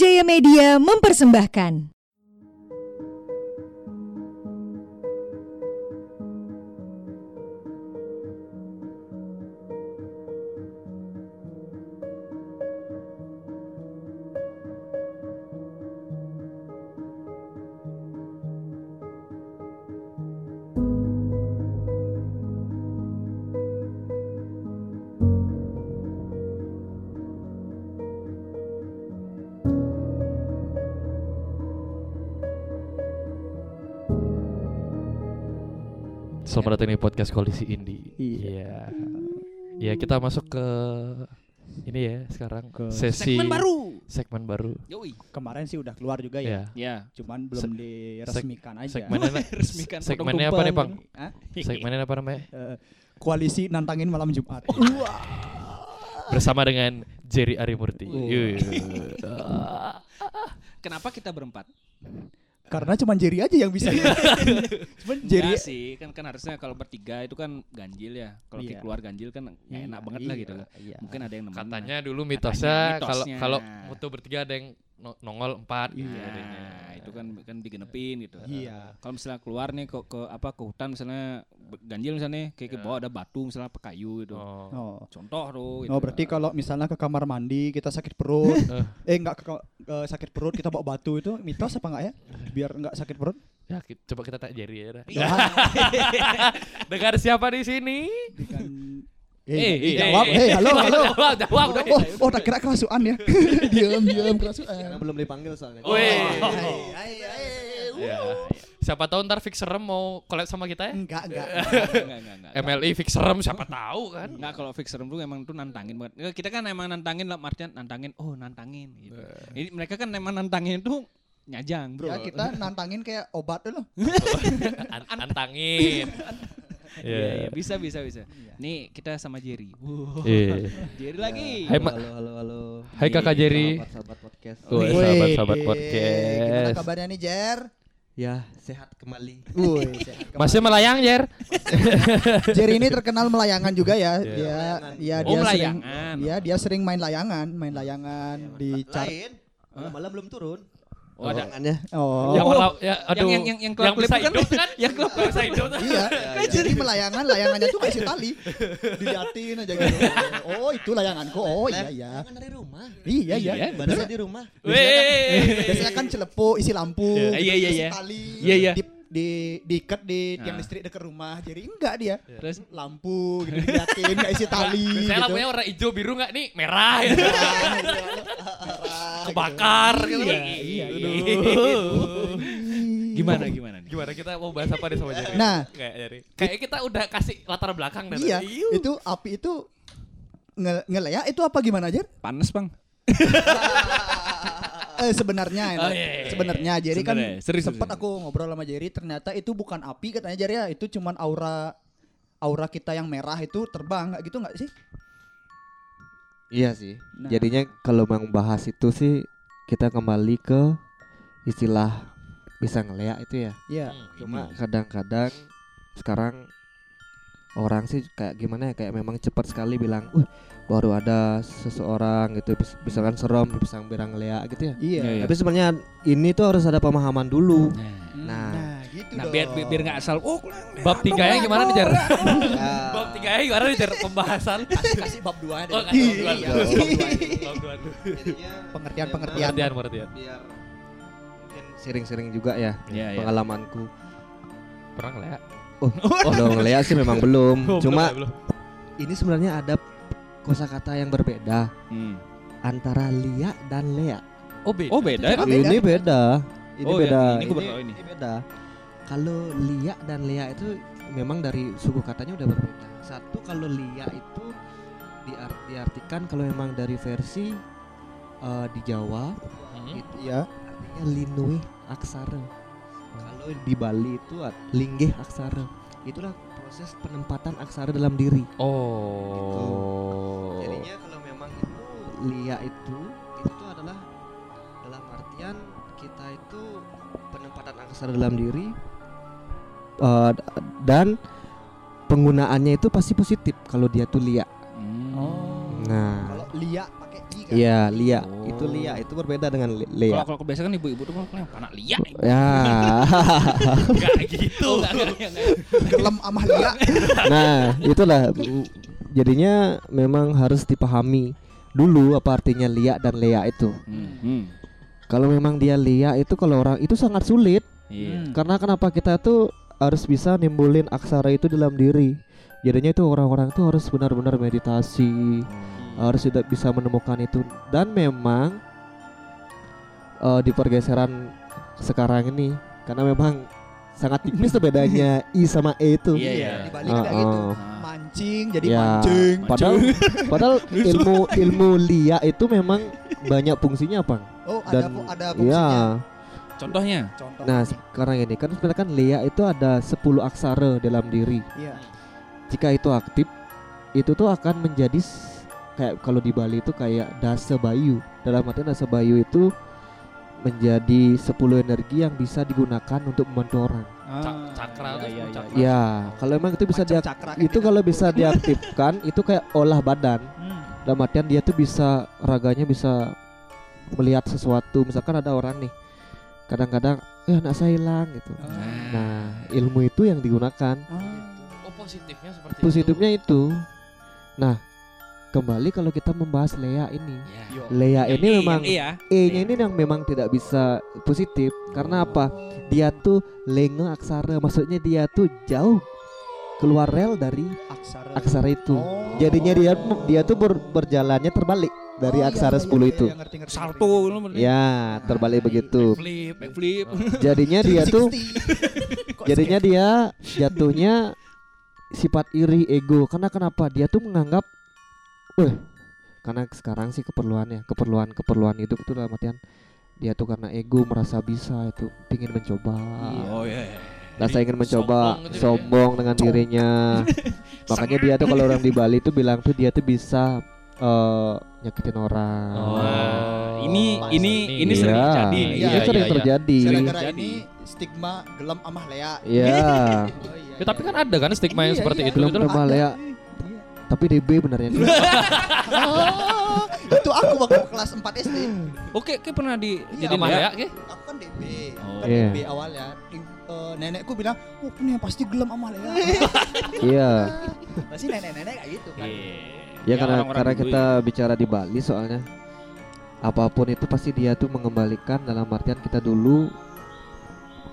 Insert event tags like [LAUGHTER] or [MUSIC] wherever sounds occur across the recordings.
Jaya Media mempersembahkan. Selamat datang di podcast Koalisi Indie. Iya. Iya, kita masuk ke ini ya sekarang Ke sesi Segmen baru. segmen baru. Yoi. Kemarin sih udah keluar juga Ya. ya. Ya. Cuman belum diresmikan aja. Segmennya [LAUGHS] Resmikan segmennya apa nih. Bang? Hah? [LAUGHS] Segmennya apa namanya? Eh, koalisi nantangin malam Jumat. Bersama dengan Jerry Arimurti. Oh. Iya. [LAUGHS] Kenapa kita berempat? Karena cuman Jerry aja yang bisa. [LAUGHS] cuman Jerry Enggak sih, kan kan harusnya kalau bertiga itu kan ganjil ya. Kalau Iya. keluar ganjil kan nggak enak banget lah gitu. Iya. Mungkin ada yang nemenin. Katanya dulu mitosnya kalau kalau mutu bertiga ada yang no- nongol empat gitu Iya, jadinya. itu kan kan digenepin gitu. Iya. Kalau misalnya keluar nih ke, ke apa ke hutan misalnya ganjil misalnya kayak ke Iya. bawah ada batu misalnya apa kayu gitu. Oh. Oh. Contoh tuh gitu. Oh berarti kalau misalnya ke kamar mandi kita sakit perut, [LAUGHS] Eh. eh enggak ke, ke sakit perut kita bawa batu itu mitos apa enggak ya? Biar enggak sakit perut. Ya, ki- coba kita tanya Jerry ya. Iya. [LAUGHS] Dengar siapa di sini? Kan Eh, Eh, eh, jawab, eh, eh, halo, halo. Jawab, jawab. Udah, oh, oh, tak kira kerasukan ya. diam, diam kerasukan. Karena belum dipanggil soalnya. Ya. Siapa tahu ntar Fixerem mau collab sama kita ya? Enggak, enggak. MLI Fixerem siapa tahu kan? Enggak kalau fixer tuh emang tuh nantangin banget. Ya, Kita kan emang nantangin lah artian nantangin, oh nantangin gitu. Eh. Ini mereka kan emang nantangin itu nyajang, Bro. Ya kita nantangin kayak obat dulu. An- Antangin. [LAUGHS] Iya, iya, bisa bisa bisa. Nih kita sama Jerry. Wow. Iya. [LAUGHS] Jerry lagi. Hai, Halo, halo, halo, halo. Hai Kakak Jerry. Sahabat-sahabat podcast. Woi, Wih, sahabat-sahabat Gimana podcast. kabarnya nih, Jer? Ya, sehat kembali. [LAUGHS] Woi, Masih melayang, Jer? Jerry ini terkenal melayangan juga ya. Iya. Dia ya Oh, dia sering melayangan. ya dia sering main layangan, main layangan di chart. Lain. Malam belum turun. Oh, ada. Oh. Yang warna ya aduh. yang yang yang klub bisa kan, hidup kan? yang klub Yang bisa hidup. Iya, kan jadi melayangan, layangannya tuh kasih tali. Diliatin aja gitu. Oh, itu layanganku. Oh, iya iya. Dari rumah. Iya iya. Iya, Badannya di rumah. Weh. Biasanya kan celepuk isi lampu, Iya, iya, iya, iya. tali, Iya, iya. Di di diikat di tiang Ah. listrik dekat rumah. Jadi enggak dia. Terus Lampu gitu diliatin, enggak isi tali Saya gitu. lampunya warna hijau biru enggak nih? Merah. gitu. Merah, [LAUGHS] Kebakar gitu. Iya, iya, iya. Aduh. [LAUGHS] gimana gimana nih? Gimana kita mau bahas apa nih sama Jerry? Nah. kayak Jerry. Kayak kita udah kasih latar belakang dan Iya, itu api itu nge itu apa gimana aja? Panas, Bang. [LAUGHS] Eh sebenarnya Oh, iya, iya, iya. sebenarnya Jerry kan serius, sempat serius. aku ngobrol sama Jerry ternyata itu bukan api katanya Jerry ya, itu cuman aura aura kita yang merah itu terbang nggak gitu nggak sih? Iya sih. Nah. Jadinya kalau mau bahas itu sih kita kembali ke istilah bisa ngeleak itu ya. Iya. Cuma kadang-kadang sekarang orang sih kayak gimana ya kayak memang cepat sekali bilang, "Uh, baru ada seseorang gitu misalkan serem bisa bilang ngeleak gitu ya." Iya. Iya, iya. Tapi sebenarnya ini tuh harus ada pemahaman dulu. Hmm, Nah. gitu Nah, dong. biar biar biar nggak asal oh [LAUGHS] Bab tiganya gimana nih, Jer? Ya, Bab tiganya gimana nih, Jer? Pembahasan. [LAUGHS] kasih bab dua deh. Oh, kasih bab dua. Iya. Bab dua. Pengertian-pengertian. Pengertian, pengertian. biar mungkin sering-sering juga ya Iya, iya. pengalamanku. Pernah nggak ya? Oh, [LAUGHS] kalau ngeliat sih memang belum. Oh, Cuma belum, belum. ini sebenarnya ada kosakata yang berbeda Hmm. antara lia dan lea. Oh, beda. Oh, beda. Oh, beda. Ini beda. Ini Oh, ya, beda. ini gua baru tahu ini. beda. Kalau lia dan lea itu memang dari suku katanya udah berbeda. Satu kalau lia itu diart- diartikan kalau memang dari versi eh, di Jawa Hmm. itu Iya. artinya linui aksara. Kalau di Bali itu linggih aksara. Itulah proses penempatan aksara dalam diri. Oh. Jadinya kalau memang itu lia itu itu tuh adalah dalam artian kita itu penempatan aksara dalam diri eh, d- dan penggunaannya itu pasti positif kalau dia tuh lia. Hmm. Oh. Nah, Kalau Lia. Iya, lia. Oh. Itu lia, itu berbeda dengan li- Kalau lea. kalau biasa kan ibu-ibu tuh kalau anak lia. Ya. [LAUGHS] Enggak gitu. Enggak. Gelem amah Lia. [LAUGHS] nah, itulah jadinya memang harus dipahami dulu apa artinya lia dan lea itu. Hmm, hmm. Kalau memang dia lia itu kalau orang itu sangat sulit Iya. Hmm. karena kenapa kita tuh harus bisa nimbulin aksara itu dalam diri. Jadinya itu orang-orang itu harus benar-benar meditasi, harus tidak bisa menemukan itu dan memang eh, di pergeseran sekarang ini karena memang sangat tipis tuh bedanya [LAUGHS] i sama e itu. Iya, iya. Di Bali kayak Oh, gitu. Mancing jadi Ya, mancing. Padahal padahal [LAUGHS] ilmu ilmu lia itu memang banyak fungsinya, Bang. Oh, ada Dan ada Iya. fungsinya. Contohnya? Contoh. Nah, sekarang ini kan sebenarnya kan lia itu ada 10 aksara dalam diri. Iya. Jika itu aktif, itu tuh akan menjadi kayak kalau di Bali itu kayak dasa bayu. Dalam artian dasa bayu itu menjadi 10 energi yang bisa digunakan untuk membantu orang. Cak- cakra tuh iya, cakra. Ya, kalau emang itu bisa Macam diak- cakra kayak itu gitu. kalau bisa diaktifkan [LAUGHS] itu kayak olah badan. Hmm. dalam artian dia tuh bisa raganya bisa melihat sesuatu misalkan ada orang nih kadang-kadang eh anak saya hilang gitu nah ilmu itu yang digunakan Oh positifnya seperti positifnya itu nah kembali kalau kita membahas Lea ini. Yo. Lea Yang ini I, memang yang I ya. E-nya ini yang memang tidak bisa positif karena apa dia tuh lenge aksara maksudnya dia tuh jauh keluar rel dari Aksara. aksara itu Oh. jadinya dia dia tuh ber- berjalannya terbalik dari Oh, iya, aksara iya, 10 iya, itu iya, ngerti, ngerti, Salto. Ya, terbalik begitu. Flip, backflip. [LAUGHS] Jadinya dia tuh 360. Kok [LAUGHS] jadinya dia jatuhnya sifat iri ego. Karena kenapa? Dia tuh menganggap weh karena sekarang sih keperluannya, keperluan-keperluan itu itu dalam artian dia tuh karena ego merasa bisa itu pingin mencoba. Oh iya. iya. Rasa ingin mencoba sombong gitu ya. sombong dengan dirinya. [LAUGHS] Makanya dia tuh kalau orang di Bali tuh bilang tuh dia tuh bisa eh, nyakitin orang. Oh. ini Pas ini ini. ini sering Iya, terjadi. Iya, Ini sering iya. terjadi. Gara-gara Jadi. ini stigma gelem amah Lea. Iya. Oh, [LAUGHS] iya, Ya, tapi kan ada kan stigma yang Iya, seperti iya. itu gitu pernah Ada. Lea. Tapi DB benernya. Oh, itu aku waktu kelas 4 SD. Oke, oke pernah di Iya, jadi ya, Ki? Aku kan DB. Oh. Kan Iya. DB awalnya. Eh, nenekku bilang, "Oh, ini pasti gelem amah Lea." [LAUGHS] Iya. Pasti nenek-nenek kayak gitu kan. Ya, karena orang-orang karena dulu kita bicara di Bali soalnya apa pun itu pasti dia tuh mengembalikan dalam artian kita dulu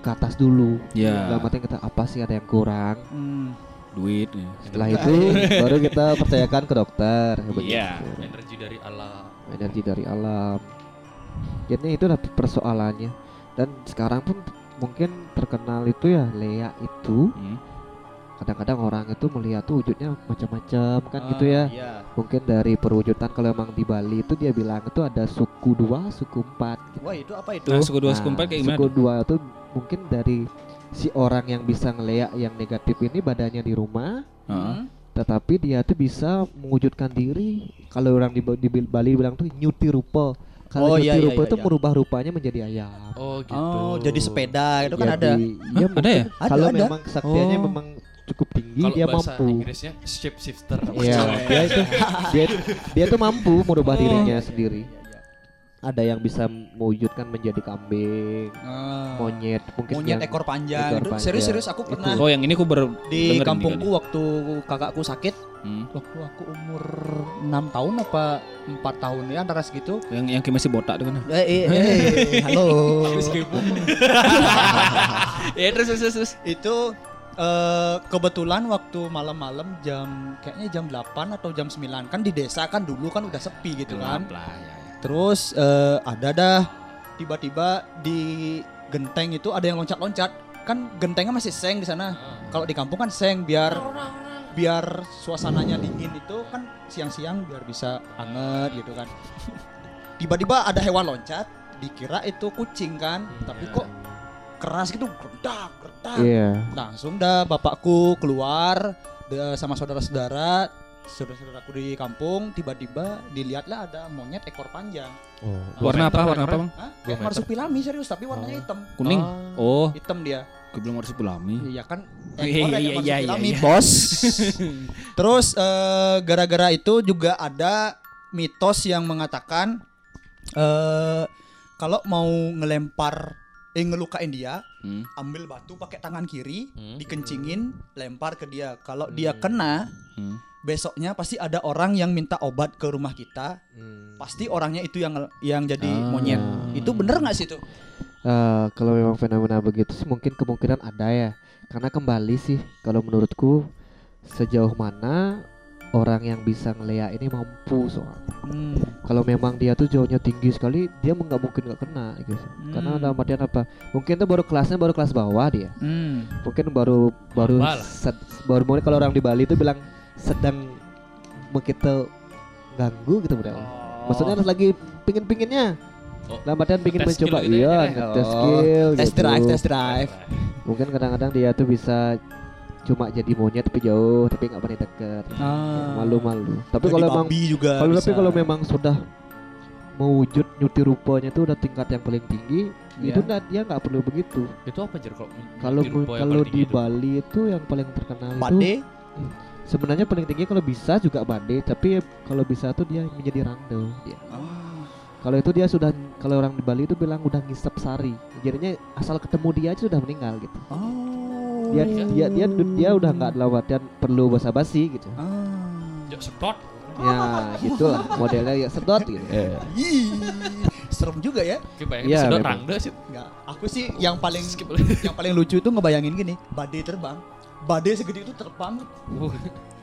ke atas dulu. Ya. Dalam artian kita apa sih ada yang kurang. Hmm. Duit. ya. Setelah itu [LAUGHS] baru kita percayakan ke dokter. ya. Iya. Energi dari alam. Energi dari alam. Jadi itulah persoalannya. Dan sekarang pun mungkin terkenal itu ya Lea itu Hmm. kadang-kadang orang itu melihat tuh wujudnya macam-macam kan gitu Ah, ya Iya. mungkin dari perwujudan kalau emang di Bali itu dia bilang itu ada suku dua suku empat gitu. Wah, itu apa itu? Nah, suku dua Nah, suku empat kayak gimana? suku dua itu mungkin dari si orang yang bisa ngeleak yang negatif ini badannya di rumah Heeh. Hmm. tetapi dia tuh bisa mewujudkan diri kalau orang di, di Bali bilang tuh nyuti rupa kalau Oh, nyuti iya, iya, rupa iya, itu iya. merubah rupanya menjadi ayam Oh gitu. Oh, jadi sepeda itu kan ada. [LAUGHS] Jadi, Hah, ya ada mungkin ya? Ada, kalau ada. memang kesaktiannya Oh. memang cukup tinggi Kalau dia bahasa mampu Inggrisnya shape shifter. Iya, [LAUGHS] dia itu dia dia tuh mampu merubah Oh. dirinya sendiri. Ada yang bisa mewujudkan menjadi kambing, Ah. monyet, mungkin Monyet yang ekor panjang. Itu serius-serius aku Itu. pernah Oh, yang ini aku baru di kampungku nih waktu kakakku sakit Hmm. waktu aku umur 6 tahun apa 4 tahun ya antara segitu Yang yang masih botak tuh kan. eh eh, eh [LAUGHS] halo [LAUGHS] Ya terus terus terus. itu eh, kebetulan waktu malam-malam jam kayaknya jam 8 atau jam 9 kan di desa kan dulu kan udah sepi gitu kan Gelap lah ya. Terus eh, ada dah tiba-tiba di genteng itu ada yang loncat-loncat. Kan gentengnya masih seng di sana. Kalau di kampung kan seng biar biar suasananya dingin itu kan siang-siang biar bisa anget gitu kan. [LAUGHS] Tiba-tiba ada hewan loncat dikira itu kucing kan. Tapi kok keras gitu gerdak gerdak Iya. langsung dah bapakku keluar de- sama saudara-saudara saudara-saudaraku di kampung tiba-tiba dilihatlah ada monyet ekor panjang Oh. Warna apa? Warna apa. Bang? Hah? Kayak marsupilami serius tapi warnanya Oh. hitam Kuning. Ah. Oh, hitam dia gue bilang harus Bulami. Iya kan Iya, ekor iya, iya, iya, marsupilami iya. bos [LAUGHS] terus eh, gara-gara itu juga ada mitos yang mengatakan eh kalau mau ngelempar eh ngelukain dia, Hmm. ambil batu pakai tangan kiri, Hmm. dikencingin, lempar ke dia. Kalau dia kena, Hmm. Besoknya pasti ada orang yang minta obat ke rumah kita. Pasti orangnya itu yang yang jadi Ah. monyet. Itu bener nggak sih itu? Eh, kalau memang fenomena begitu sih mungkin kemungkinan ada ya. Karena kembali sih kalau menurutku sejauh mana orang yang bisa ngeliat ini mampu soalnya. Hmm. Kalau memang dia tuh jauhnya tinggi sekali, dia nggak mungkin nggak kena gitu. Karena Hmm. dalam artian apa? Mungkin tuh baru kelasnya baru kelas bawah dia. Hmm. Mungkin baru baru sed- baru mungkin kalau orang di Bali itu bilang sedang begitu ganggu gitu bro. Maksudnya lagi pingin-pinginnya. Oh, Dalam artian pingin skill mencoba gitu ya, iya, ya? Oh, skill Test gitu. drive, test drive. Mungkin kadang-kadang dia tuh bisa cuma jadi monyet tapi jauh tapi nggak berani deket. Ah. Malu-malu. Tapi kalau memang babi juga kalau tapi kalau memang sudah mewujud nyuti rupanya itu udah tingkat yang paling tinggi, Iya. itu nggak dia nggak perlu begitu. Itu apa jer kalau Kalau di tinggi itu? Bali itu yang paling terkenal itu Bade, sebenarnya paling tinggi kalau bisa juga bade, tapi kalau bisa tuh dia menjadi randel dia. Kalau itu dia sudah kalau orang di Bali itu bilang udah ngisep sari. Jadinya asal ketemu dia aja sudah meninggal gitu. Oh. Dia dia dia dia udah nggak dalam artian perlu basa-basi gitu. Ah. Jok sedot. Ya, gitulah modelnya ya sedot gitu. Ih, serem juga ya. Iya, sedot rangda sih. Enggak, aku sih yang paling yang paling lucu itu ngebayangin gini, badai terbang. Badai segede itu terbang. Uh,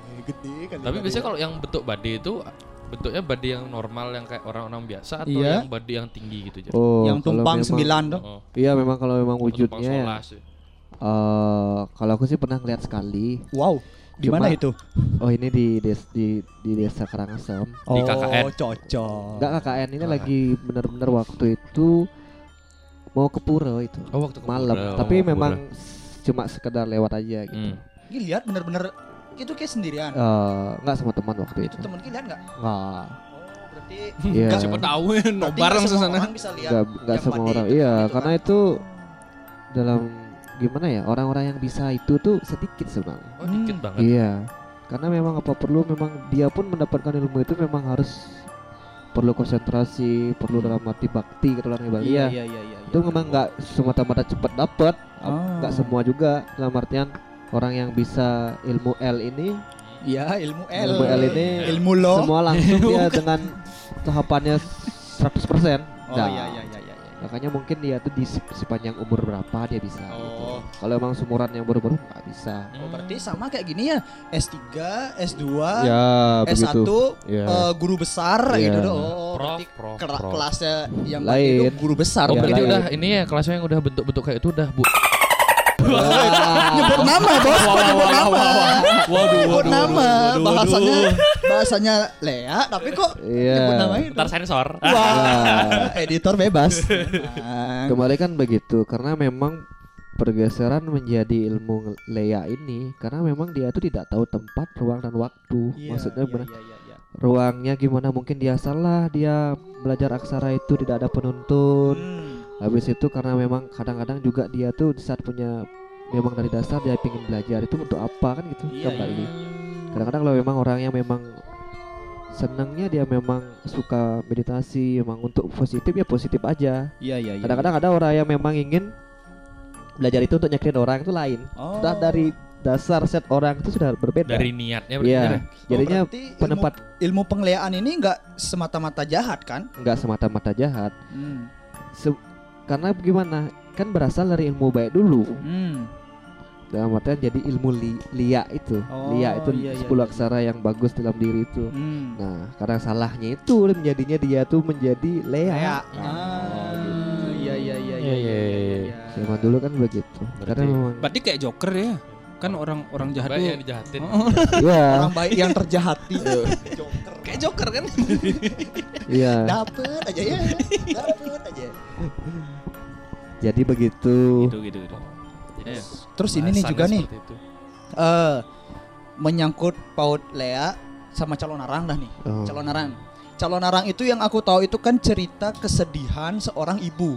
Eh, Gede kan. Tapi badai. biasanya kalau yang bentuk body itu bentuknya body yang normal yang kayak orang-orang biasa atau Iya. yang body yang tinggi gitu aja. Oh, yang tumpang memang- sembilan tuh. Oh, Iya, memang kalau memang wujudnya ya. ya. eh kalau aku sih pernah ngeliat sekali. Wow. Di mana itu? Oh, ini di des, di di desa Karangasem. Di KKN. Oh, cocok. Enggak KKN ini KKN. lagi bener-bener waktu itu mau ke pura itu. Oh, waktu ke malam, Pura, oh, tapi memang Pura. Cuma sekedar lewat aja gitu. Hmm. Ini lihat bener-bener itu kayak sendirian. Eh, enggak sama teman waktu itu. Itu temen kita lihat enggak? Enggak. Oh, berarti Iya. Siapa tahu ya, no bareng nggak semua sana. orang bisa lihat. Enggak enggak yang semua orang. itu Iya, kan, karena kan. itu dalam gimana ya? Orang-orang yang bisa itu tuh sedikit sebenarnya. Oh, dikit Hmm. banget. Iya. Karena memang apa perlu memang dia pun mendapatkan ilmu itu memang harus perlu konsentrasi, perlu dalam arti bakti gitu lah Bali ya. Iya, iya, iya. Itu memang nggak semata-mata cepat dapat, Oh. nggak semua juga dalam artian orang yang bisa ilmu L ini, Iya, ilmu L. ilmu L ini ilmu lo. semua langsung dia [LAUGHS] dengan tahapannya 100%. Oh Nah, iya iya iya iya. Makanya mungkin dia tuh di se- sepanjang umur berapa dia bisa gitu. Oh. Kalau emang seumuran yang baru-baru nggak bisa. Oh, berarti sama kayak gini ya. S3, S2, Ya, S1 Ya. eh, guru besar Iya. gitu. Oh, Prof, berarti prof, kela- prof. kelasnya yang Lain. itu guru besar. Oh, Ya, berarti lain. udah ini ya kelasnya yang udah bentuk-bentuk kayak itu udah bu. Nyebut nama bos, nyebut nama. Waduh, nyebut waduh, nama. waduh, waduh, bahasanya bahasanya Lea, tapi kok Iya. nyebut nama itu. Ntar sensor. Wah, editor bebas. [LAUGHS] Kembali kan begitu karena memang pergeseran menjadi ilmu Lea ini karena memang dia tuh tidak tahu tempat, ruang dan waktu. iya, Maksudnya iya, benar iya, iya, iya. ruangnya gimana mungkin dia salah, dia belajar aksara itu tidak ada penuntun. Hmm. Habis itu karena memang kadang-kadang juga dia tuh saat punya memang dari dasar dia ingin belajar itu untuk apa kan gitu Iya, kembali. iya. Kadang-kadang kalau memang orang yang memang senangnya dia memang suka meditasi, memang untuk positif ya positif aja. Iya, iya, iya. Kadang-kadang ada orang yang memang ingin belajar itu untuk nyakitin orang itu lain. Oh. Sudah dari dasar set orang itu sudah berbeda. Dari niatnya Iya. ya. Oh, Jadinya berarti ilmu- penempat ilmu penglihatan ini enggak semata-mata jahat kan? nggak semata-mata jahat. Hmm. Se- karena gimana? Kan berasal dari ilmu baik dulu. Hmm. Dalam artian jadi ilmu li- lia itu. Oh, lia itu iya, iya, 10 iya. aksara yang bagus dalam diri itu. Hmm. Nah, karena salahnya itu menjadinya dia tuh menjadi lea. Lea. Nah, Ah, iya iya iya Iya, iya, iya. Zaman dulu kan begitu. Karena Berarti- memang Berarti kayak Joker ya. Kan orang-orang jahat Baik tuh. yang dijahatin. Oh, [LAUGHS] Iya, Orang baik yang terjahati. Joker. kayak Joker kan. [LAUGHS] iya. Dapet aja ya. Dapet aja. Jadi begitu. gitu gitu gitu. Jadi Terus ini nih juga nih itu. eh menyangkut paut Lea sama calon arang dah nih. Oh. Calon arang. Calon arang itu yang aku tahu itu kan cerita kesedihan seorang ibu.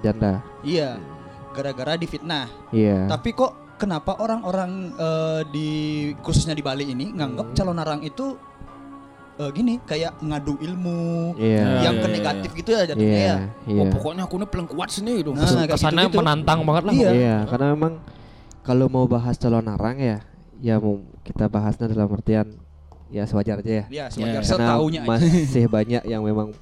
Janda. Iya. Gara-gara difitnah. Iya. Tapi kok kenapa orang-orang eh, di khususnya di Bali ini nganggap Hmm. calon arang itu eh, gini kayak ngadu ilmu Iya. yang iya, ke iya, negatif gitu ya jatuhnya Iya, ya. iya. Oh, pokoknya aku ini paling kuat sini itu. Nah, Kesannya gitu-gitu. menantang banget lah. Iya. Iya, karena memang kalau mau bahas calon arang ya, ya mau kita bahasnya dalam artian ya sewajar aja ya. Ya, sewajar Iya. Karena setaunya aja. masih banyak yang memang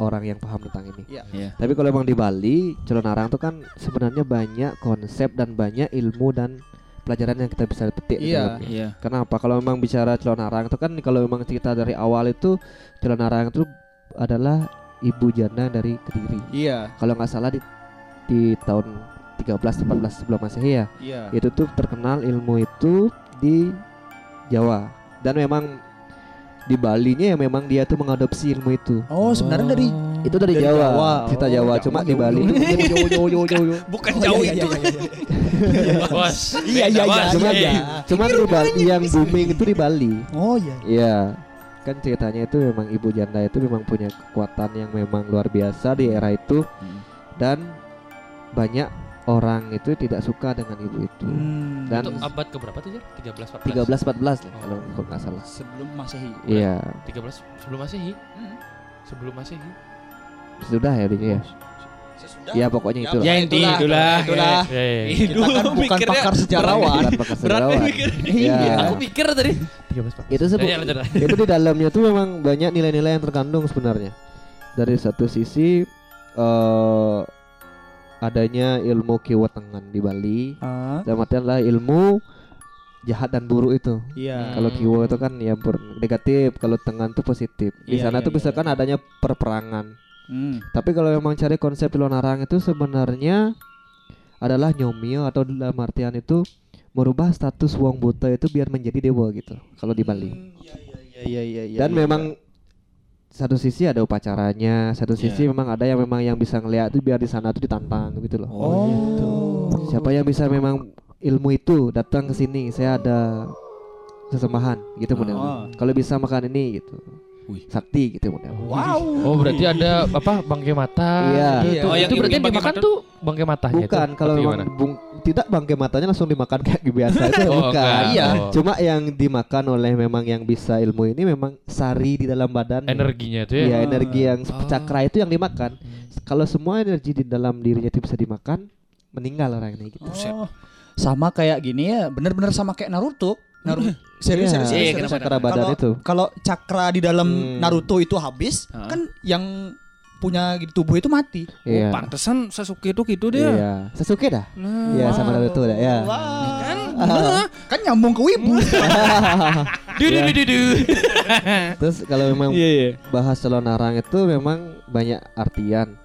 orang yang paham tentang ini. Iya. Iya. Tapi kalau emang di Bali, calon arang itu kan sebenarnya banyak konsep dan banyak ilmu dan pelajaran yang kita bisa petik di Iya. Iya. Kenapa? Kalau memang bicara calon arang itu kan kalau memang cerita dari awal itu calon arang itu adalah ibu janda dari Kediri. Iya. Kalau nggak salah di di tahun 13 14 sebelum Masehi ya. Iya. Itu tuh terkenal ilmu itu di Jawa. Dan memang di Balinya ya memang dia tuh mengadopsi ilmu itu. Oh, sebenarnya dari Itu dari, Dari Jawa, Jawa. cerita Oh, Jawa. jauh, Cuma di Bali jauh. itu jadi jauh jauh jauh jauh. jauh. Bukan Oh, jauh iya, itu. [LAUGHS] iya, iya, iya. Bos. Iya, iya, iya, Cuma iya, iya. Cuman di Bali yang booming itu di Bali. Oh iya. Iya. Kan ceritanya itu memang ibu janda itu memang punya kekuatan yang memang luar biasa di era itu Hmm. dan banyak orang itu tidak suka dengan ibu itu. Hmm, Dan Itu abad ke berapa tuh, Jar? 13 14. 13 14 lah Oh. kalau kalau nggak salah. sebelum Masehi. Iya, 13 sebelum Masehi. Hmm. Sebelum Masehi. sudah ya Dini ya. Sesudah. Ya pokoknya itulah. Ya inti itulah. Itulah. Ya, ya, ya. Kita kan [LAUGHS] bukan pakar sejarawan. Bukan pakar Berat sejarawan. mikir. Iya. Aku pikir tadi 13 14. Itu sebut Ya, ya, itu di dalamnya tuh memang banyak nilai-nilai yang terkandung sebenarnya. Dari satu sisi eh adanya ilmu kiwa tengan di Bali. Ah, Dalam artian lah ilmu jahat dan buruk itu. Iya. Kalau kiwa itu kan ya negatif, kalau tengan itu positif. Di Iya, sana iya, tuh iya, misalkan iya. adanya perperangan. Hmm. Tapi kalau memang cari konsep Pilonarang itu sebenarnya adalah nyomio atau dalam artian itu merubah status wong buta itu biar menjadi dewa gitu. Kalau di Bali. Iya, iya, iya, iya. Dan iya. memang satu sisi ada upacaranya, satu sisi memang ada yang memang yang bisa ngeliat itu biar di sana tuh ditantang gitu loh. Oh. Siapa yang bisa memang ilmu itu datang ke sini, saya ada sesembahan gitu model. Oh. Kalau bisa makan ini gitu. Wih. Sakti gitu model. Wow. Oh, berarti ada apa? Bangke mata. Iya. Itu, Iya. itu, Oh, yang itu berarti yang dimakan mata- tuh bangke matanya itu. Bukan kalau memang bung, tidak bangke matanya langsung dimakan kayak [LAUGHS] biasa itu Oh, bukan. Iya. Oh. Cuma yang dimakan oleh memang yang bisa ilmu ini memang sari di dalam badan. energinya itu ya. Iya, energi yang Oh. cakra itu yang dimakan. Kalau semua energi di dalam dirinya itu bisa dimakan, meninggal orang ini gitu. Oh. Sama kayak gini ya, bener-bener sama kayak Naruto. Naruto. Serius, Iya, serius, Iya, serius, kenapa, serius. cakra badan Kalau- itu. Kalau cakra di dalam Hmm. Naruto itu habis, Ah. kan yang punya di tubuh itu mati. Iya. Oh, pantesan Sasuke itu gitu dia. Iya. Sasuke dah. Nah, Iya, sama Naruto dah ya. kan? Ah. Kan nyambung ke wibu. Du, du, du. Terus kalau memang Iya, iya. bahas calon arang itu memang banyak artian.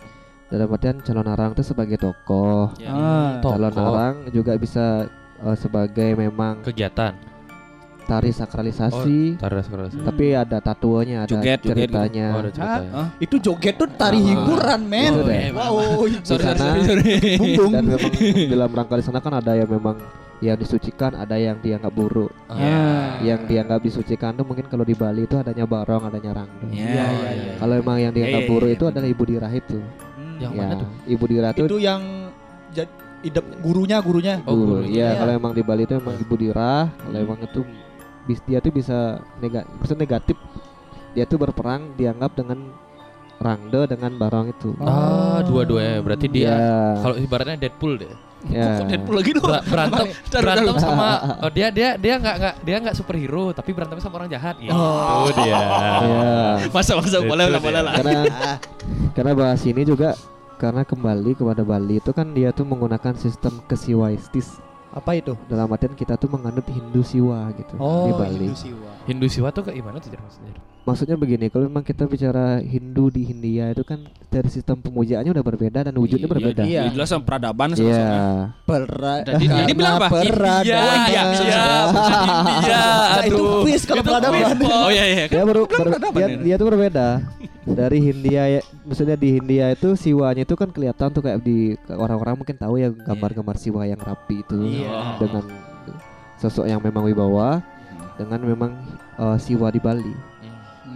Dalam artian calon arang itu sebagai tokoh. Ya. Ah. Calon Tokoh. arang juga bisa eh, sebagai memang Kegiatan. Tari sakralisasi. Taruh sekarang. Tapi ada tatuannya, ada Joget, joget ceritanya. Oh, ada ceritanya. Itu joget tuh tari Ah. hiburan, men. Itu deh. Wow. Di Sorry, sorry, sana sorry, sorry. [LAUGHS] Bumbung. dan memang dalam rangka di sana kan ada yang memang yang disucikan, ada yang dianggap buruk. Ah. Yang dianggap disucikan tuh mungkin kalau di Bali itu adanya barong, adanya rangdo. Iya, Iya, iya, iya. Kalau emang yang dianggap Iya, iya, buruk iya, itu betul. adalah ibu dirah itu. Hmm. Yang Ya, mana tuh? Ibu dirah itu Itu yang idep gurunya, gurunya. Oh, guru. guru. Iya, Iya. kalau emang di Bali itu emang ibu dirah, kalau emang itu bis dia tuh bisa negatif, maksudnya negatif. Dia tuh berperang dianggap dengan rangdo dengan barong itu. Ah, dua-duanya. Berarti dia Iya. kalau ibaratnya Deadpool deh. ya. Kok Deadpool lagi dong? Ber- berantem berantem sama oh, dia dia dia nggak nggak dia nggak superhero tapi berantem sama orang jahat ya Oh. itu dia Iya. Masa masa boleh lah boleh lah. karena karena bahas ini juga karena kembali kepada Bali itu kan dia tuh menggunakan sistem kesiwaistis Apa itu? dalam artian kita tuh menganut Hindu Siwa gitu Oh, di Bali. Hindu Siwa. Hindu Siwa tuh kayak gimana tuh maksudnya Maksudnya begini, kalau memang kita bicara Hindu di Hindia itu kan dari sistem pemujaannya udah berbeda dan wujudnya Iya, berbeda. iya. Iya, jelas sama peradaban Iya. sama-sama. Pera Tadi ini bilang apa? Peradaban. India, India, India, bukan India, Nah, itu aduh. quiz kalau Itu peradaban. Oh iya iya. Dia baru ber- peradaban dia, dia tuh berbeda. Dari Hindia ya, maksudnya di Hindia itu siwanya itu kan kelihatan tuh kayak di orang-orang mungkin tahu ya gambar-gambar siwa yang rapi itu Iya. dengan sosok yang memang wibawa dengan memang eh, siwa di Bali.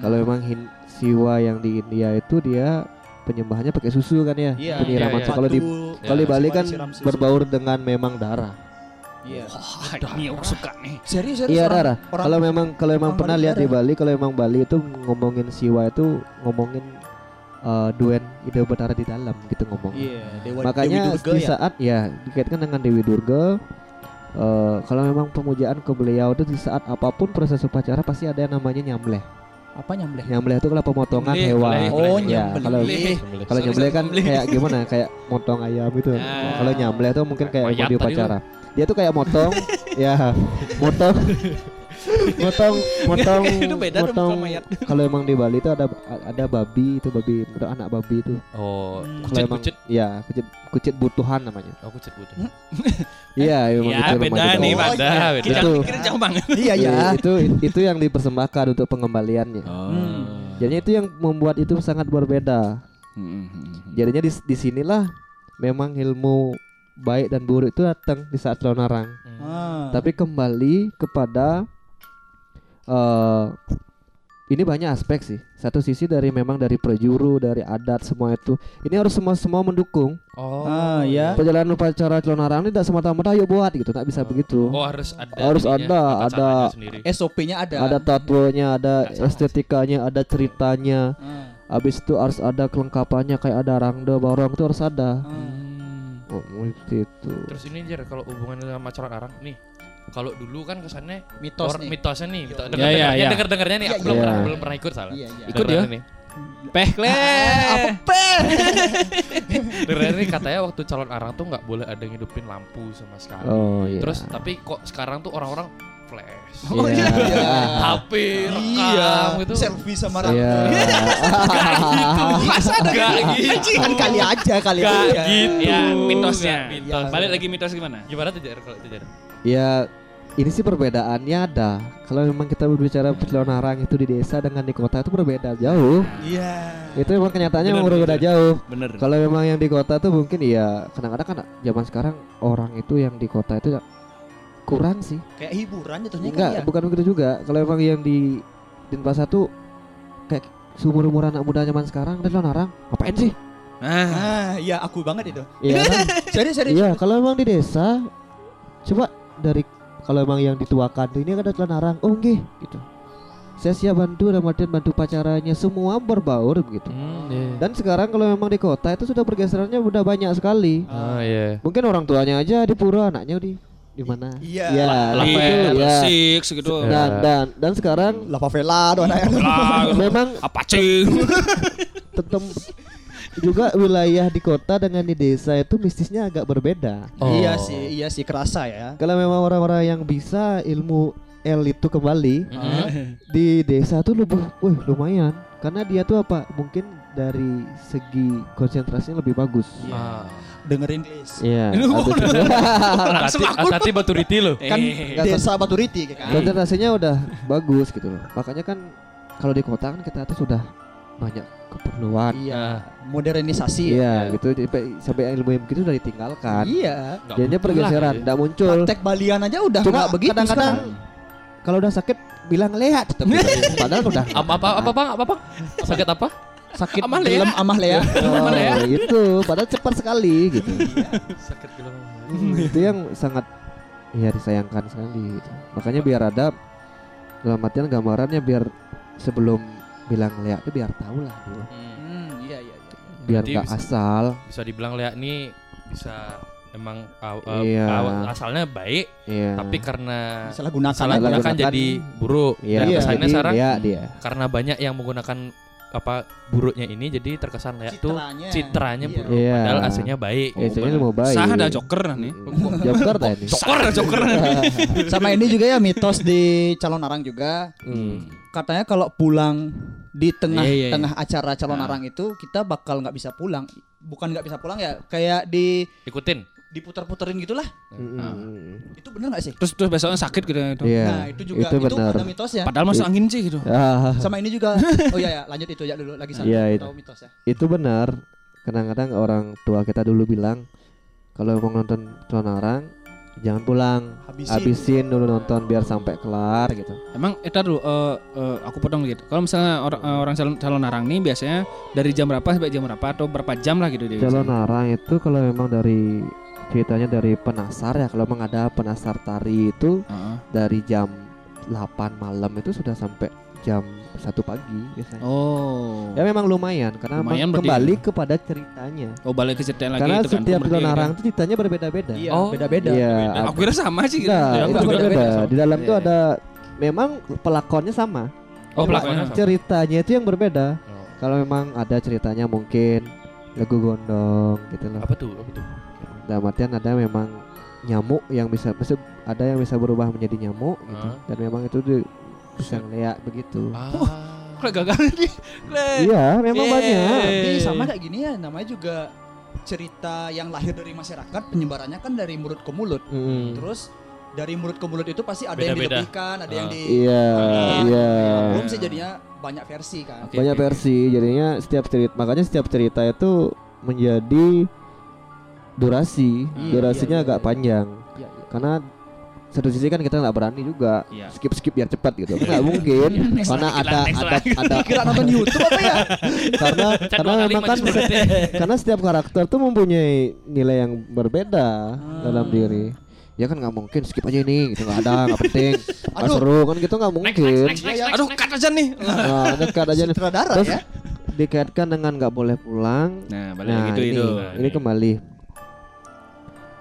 Kalau memang hin, siwa yang di India itu dia penyembahannya pakai susu kan ya, Iya. penyiraman. Iya, iya. So, kalau di kalau di ya, Bali siwa kan berbaur dengan memang darah. Iya. Wah, ini aku suka nih. Serius serius. Iya, orang- Dara. orang- Kalau memang kalau memang pernah lihat di. Bali, kalau memang Bali itu ngomongin siwa itu ngomongin eh, Duen Ide Betara di dalam gitu ngomong. Iya, Dewa Makanya Dewi Durga di ya. saat ya dikaitkan dengan Dewi Durga eh, kalau memang pemujaan ke beliau itu di saat apa pun proses upacara pasti ada yang namanya nyamleh. Apa nyamleh? Nyamleh itu kalau pemotongan hewan. Oh, Ya, kalau kalau Sorry, nyamleh kan kayak gimana? Kayak motong ayam gitu. Ah. Kalau nyamleh itu mungkin kayak Mayat mau upacara. Dia tuh kayak motong [LAUGHS] ya, motong motong [LAUGHS] motong [LAUGHS] Itu beda dong motong [LAUGHS] kalau emang di Bali itu ada ada babi itu babi anak babi itu Oh, Hmm. kalau kucit emang kucit. ya kucit kucit butuhan namanya Oh, kucit kucit. iya emang Ya itu beda nih, Oh. Beda, iya. beda. Kita Itu. pikirin jauh banget. Iya ya. itu itu yang dipersembahkan untuk pengembaliannya Hmm. jadinya itu yang membuat itu sangat berbeda jadinya di di sinilah memang ilmu baik dan buruk itu datang di saat Lonarang Hmm. Ah. tapi kembali kepada eh ini banyak aspek sih. Satu sisi dari memang dari prejuru, dari adat semua itu. Ini harus semua semua mendukung. Oh. Ah, ya. Perjalanan upacara Celonarang ini tidak semata-mata ayo buat gitu, tak bisa begitu. Oh, harus ada. Harus ada, ada. SOP-nya ada. Ada tatuanya, ada Nggak estetikanya, ada ceritanya. Ah. Habis itu harus ada kelengkapannya kayak ada rangda, barong itu harus ada. Ah. Oh, itu. Terus ini Jar kalau hubungannya sama calon arang nih. Kalau dulu kan kesannya Mitos or, nih. mitosnya nih, Iya, denger, iya, dengernya, iya. denger dengernya nih, aku Iya, belum iya. pernah belum pernah ikut salah. Iya, iya. Ikut ya? nih. Peh kle. Apa peh? [LAUGHS] Dengernya nih katanya waktu calon arang tuh nggak boleh ada yang hidupin lampu sama sekali. Oh iya. Terus tapi kok sekarang tuh orang-orang flash, Oh, Iya. iya. HP, rekam Iya. gitu. Selfie sama Iya. rambut. [LAUGHS] Masa ada Gak gitu. Kan kali aja kali Gak aja. gitu. Ya, mitosnya. Mitos. Balik lagi mitos gimana? Gimana tuh Jar kalau itu Jar? Ya ini sih perbedaannya ada. Kalau memang kita berbicara Celonarang itu di desa dengan di kota itu berbeda jauh. Iya. Itu memang kenyataannya memang berbeda jauh. Bener. Kalau memang yang di kota tuh mungkin iya kadang-kadang kan zaman sekarang orang itu yang di kota itu ya kurang sih. Kayak hiburan jatuhnya kan Enggak, ya. bukan begitu juga. Kalau memang yang di Denpasar tuh kayak seumur-umur anak muda zaman sekarang dan Celonarang ngapain sih? Nah, Ah, iya aku banget itu. Iya [LAUGHS] kan? Serius serius. Iya, kalau memang di desa coba dari kalau memang yang dituakan ini kan ada Celonarang. Oh, nggih gitu. Saya siap bantu dalam artian bantu pacaranya semua berbaur begitu. Hmm, iya. Dan sekarang kalau memang di kota itu sudah pergeserannya udah banyak sekali. Ah, iya. Mungkin orang tuanya aja di pura, anaknya di di mana? Iya. Ya, Lah, itu level ya. six gitu. Ya. Dan dan dan sekarang La favela doang [LAUGHS] memang apa cing? tetap juga wilayah di kota dengan di desa itu mistisnya agak berbeda. Oh. Iya sih, iya sih kerasa ya. Kalau memang orang-orang yang bisa ilmu L itu kembali Hmm. [LAUGHS] di desa tuh lebih, wih lumayan. Karena dia tuh apa? Mungkin dari segi konsentrasinya lebih bagus. Ah. Dengerin Glis. Iya. [LAUGHS] Hati batu riti loh. Kan Eh, desa Baturiti kan. konsentrasinya udah bagus gitu loh. Makanya kan kalau di kota kan kita tuh sudah banyak keperluan. Iya. Modernisasi. ya. Iya, gitu sampai sampai ilmu yang begitu udah ditinggalkan. Iya. Jadinya pergeseran, lah, ya. tidak muncul. Praktek Balian aja udah Cuma nggak begitu kadang-kadang kalau udah sakit bilang lehat tetap gitu. Padahal udah Apa apa apa bang? Apa bang? Sakit apa? sakit Amah Lea. amah Lea. [LAUGHS] Oh, gitu. Padahal cepat sekali gitu. Sakit gitu. Hmm, [LAUGHS] itu yang sangat ya disayangkan sekali. gitu. Makanya biar ada dalam artian gambarannya biar sebelum bilang lehat itu biar tahu lah dulu. Hmm, iya iya iya. Biar nggak bisa- asal. Bisa dibilang Lea nih bisa emang aw- aw- Iya. awal- asalnya baik, Iya. tapi karena Salah gunakan salah gunakan gunakan. jadi buruk. Iya, Dan Iya. kesannya jadi sekarang dia. karena banyak yang menggunakan apa buruknya ini jadi terkesan Lea tuh Citranya. Iya. buruk. Iya. Padahal aslinya baik. Ya, istilahnya mau baik. Sah ada joker nih. Joker [LAUGHS] dah ini. Joker ada joker. [LAUGHS] Sama ini juga ya mitos di calon arang juga. Hmm. Katanya kalau pulang di tengah Iya, iya, iya. tengah acara calon Nah. arang itu kita bakal nggak bisa pulang. Bukan nggak bisa pulang ya, kayak di Ikutin. Diputar-puterin gitulah. Hmm. Itu bener nggak sih? Terus terus besoknya sakit gitu. gitu. Iya. Nah, itu juga itu itu, benar. ada mitosnya. Padahal masuk angin sih gitu. Ah, Sama ini juga. Oh iya ya, lanjut itu ya dulu lagi satu. Itu. Tahu mitos ya. itu benar. Kadang-kadang orang tua kita dulu bilang kalau mau nonton Tonarang jangan pulang, Habisin. habisin dulu nonton biar sampai kelar gitu. Emang eh tar dulu eh, eh, aku potong dikit. Kalau misalnya orang eh, orang calon, calon narang nih biasanya dari jam berapa sampai jam berapa atau berapa jam lah gitu dia. Calon Narang itu kalau memang dari ceritanya dari penasar ya kalau memang ada penasar tari itu Heeh. dari jam 8 malam itu sudah sampai jam satu pagi biasanya. Oh. Ya memang lumayan karena Lumayan kembali kepada ceritanya. Oh balik ke cerita lagi karena itu kan. setiap berarti orang kan. itu ceritanya berbeda-beda. Iya, Oh. beda-beda. Iya. Nah, Aku kira sama sih gitu. Enggak, Ya, itu berbeda. beda. Di dalam itu Iya. ada memang pelakonnya sama. Oh, pelakonnya sama. Ceritanya itu yang berbeda. Oh. Kalau memang ada ceritanya mungkin lagu gondong gitu loh. Apa tuh? Apa tuh? Dalam artian ada memang nyamuk yang bisa ada yang bisa berubah menjadi nyamuk gitu. Hah? Dan memang itu di, bisa ngeliat begitu. Ah. Kok gagal [LAUGHS] nih? Iya, memang Yeay. banyak. Tapi sama kayak gini ya namanya juga cerita yang lahir dari masyarakat penyebarannya kan dari mulut ke mulut. Mm. Terus dari mulut ke mulut itu pasti ada yang Beda-beda. dilebihkan, ada yang Ah. di Iya, Ah, iya. Belum sih jadinya banyak versi kan. Oke, Banyak versi. Jadinya setiap cerita makanya setiap cerita itu menjadi durasi. Iya, Durasinya iya, iya, agak iya. panjang. Iya, iya. Karena satu sisi kan kita nggak berani juga Iya. skip skip biar cepat gitu nggak mungkin Next karena lagi ada ada lagi. ada [LAUGHS] Kira nonton YouTube apa ya? karena [LAUGHS] karena memang kan [LAUGHS] karena setiap karakter tuh mempunyai nilai yang berbeda Ah. dalam diri ya kan nggak mungkin skip aja ini gitu nggak ada nggak penting nggak seru kan gitu nggak mungkin next, next, next, Iya, next, Aduh, cut aja nih. nah, dekat aja nih Terus ya. dikaitkan dengan nggak boleh pulang Nah, balik nah gitu ini itu. ini kembali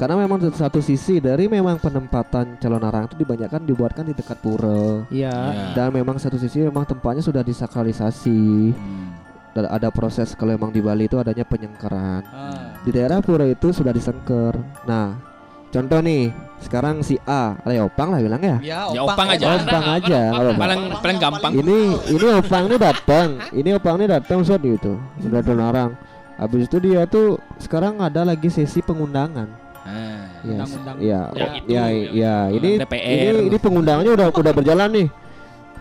karena memang satu sisi dari memang penempatan calon arang itu dibanyakan dibuatkan di dekat pura Iya. Iya. dan memang satu sisi memang tempatnya sudah disakralisasi Hmm. dan ada proses kalau memang di Bali itu adanya penyengkeran Ah. di daerah pura itu sudah disengker nah contoh nih sekarang si A ada opang lah bilang ya Ya, Ya, opang aja. opang aja apa-apa. Paling paling gampang. ini ini opang nih datang ini opang nih datang saat itu sudah ada orang habis itu dia tuh sekarang ada lagi sesi pengundangan ya Undang-undang. ya Ya, oh, itu, ya, ya. ya ini DPR. ini ini pengundangannya udah udah berjalan nih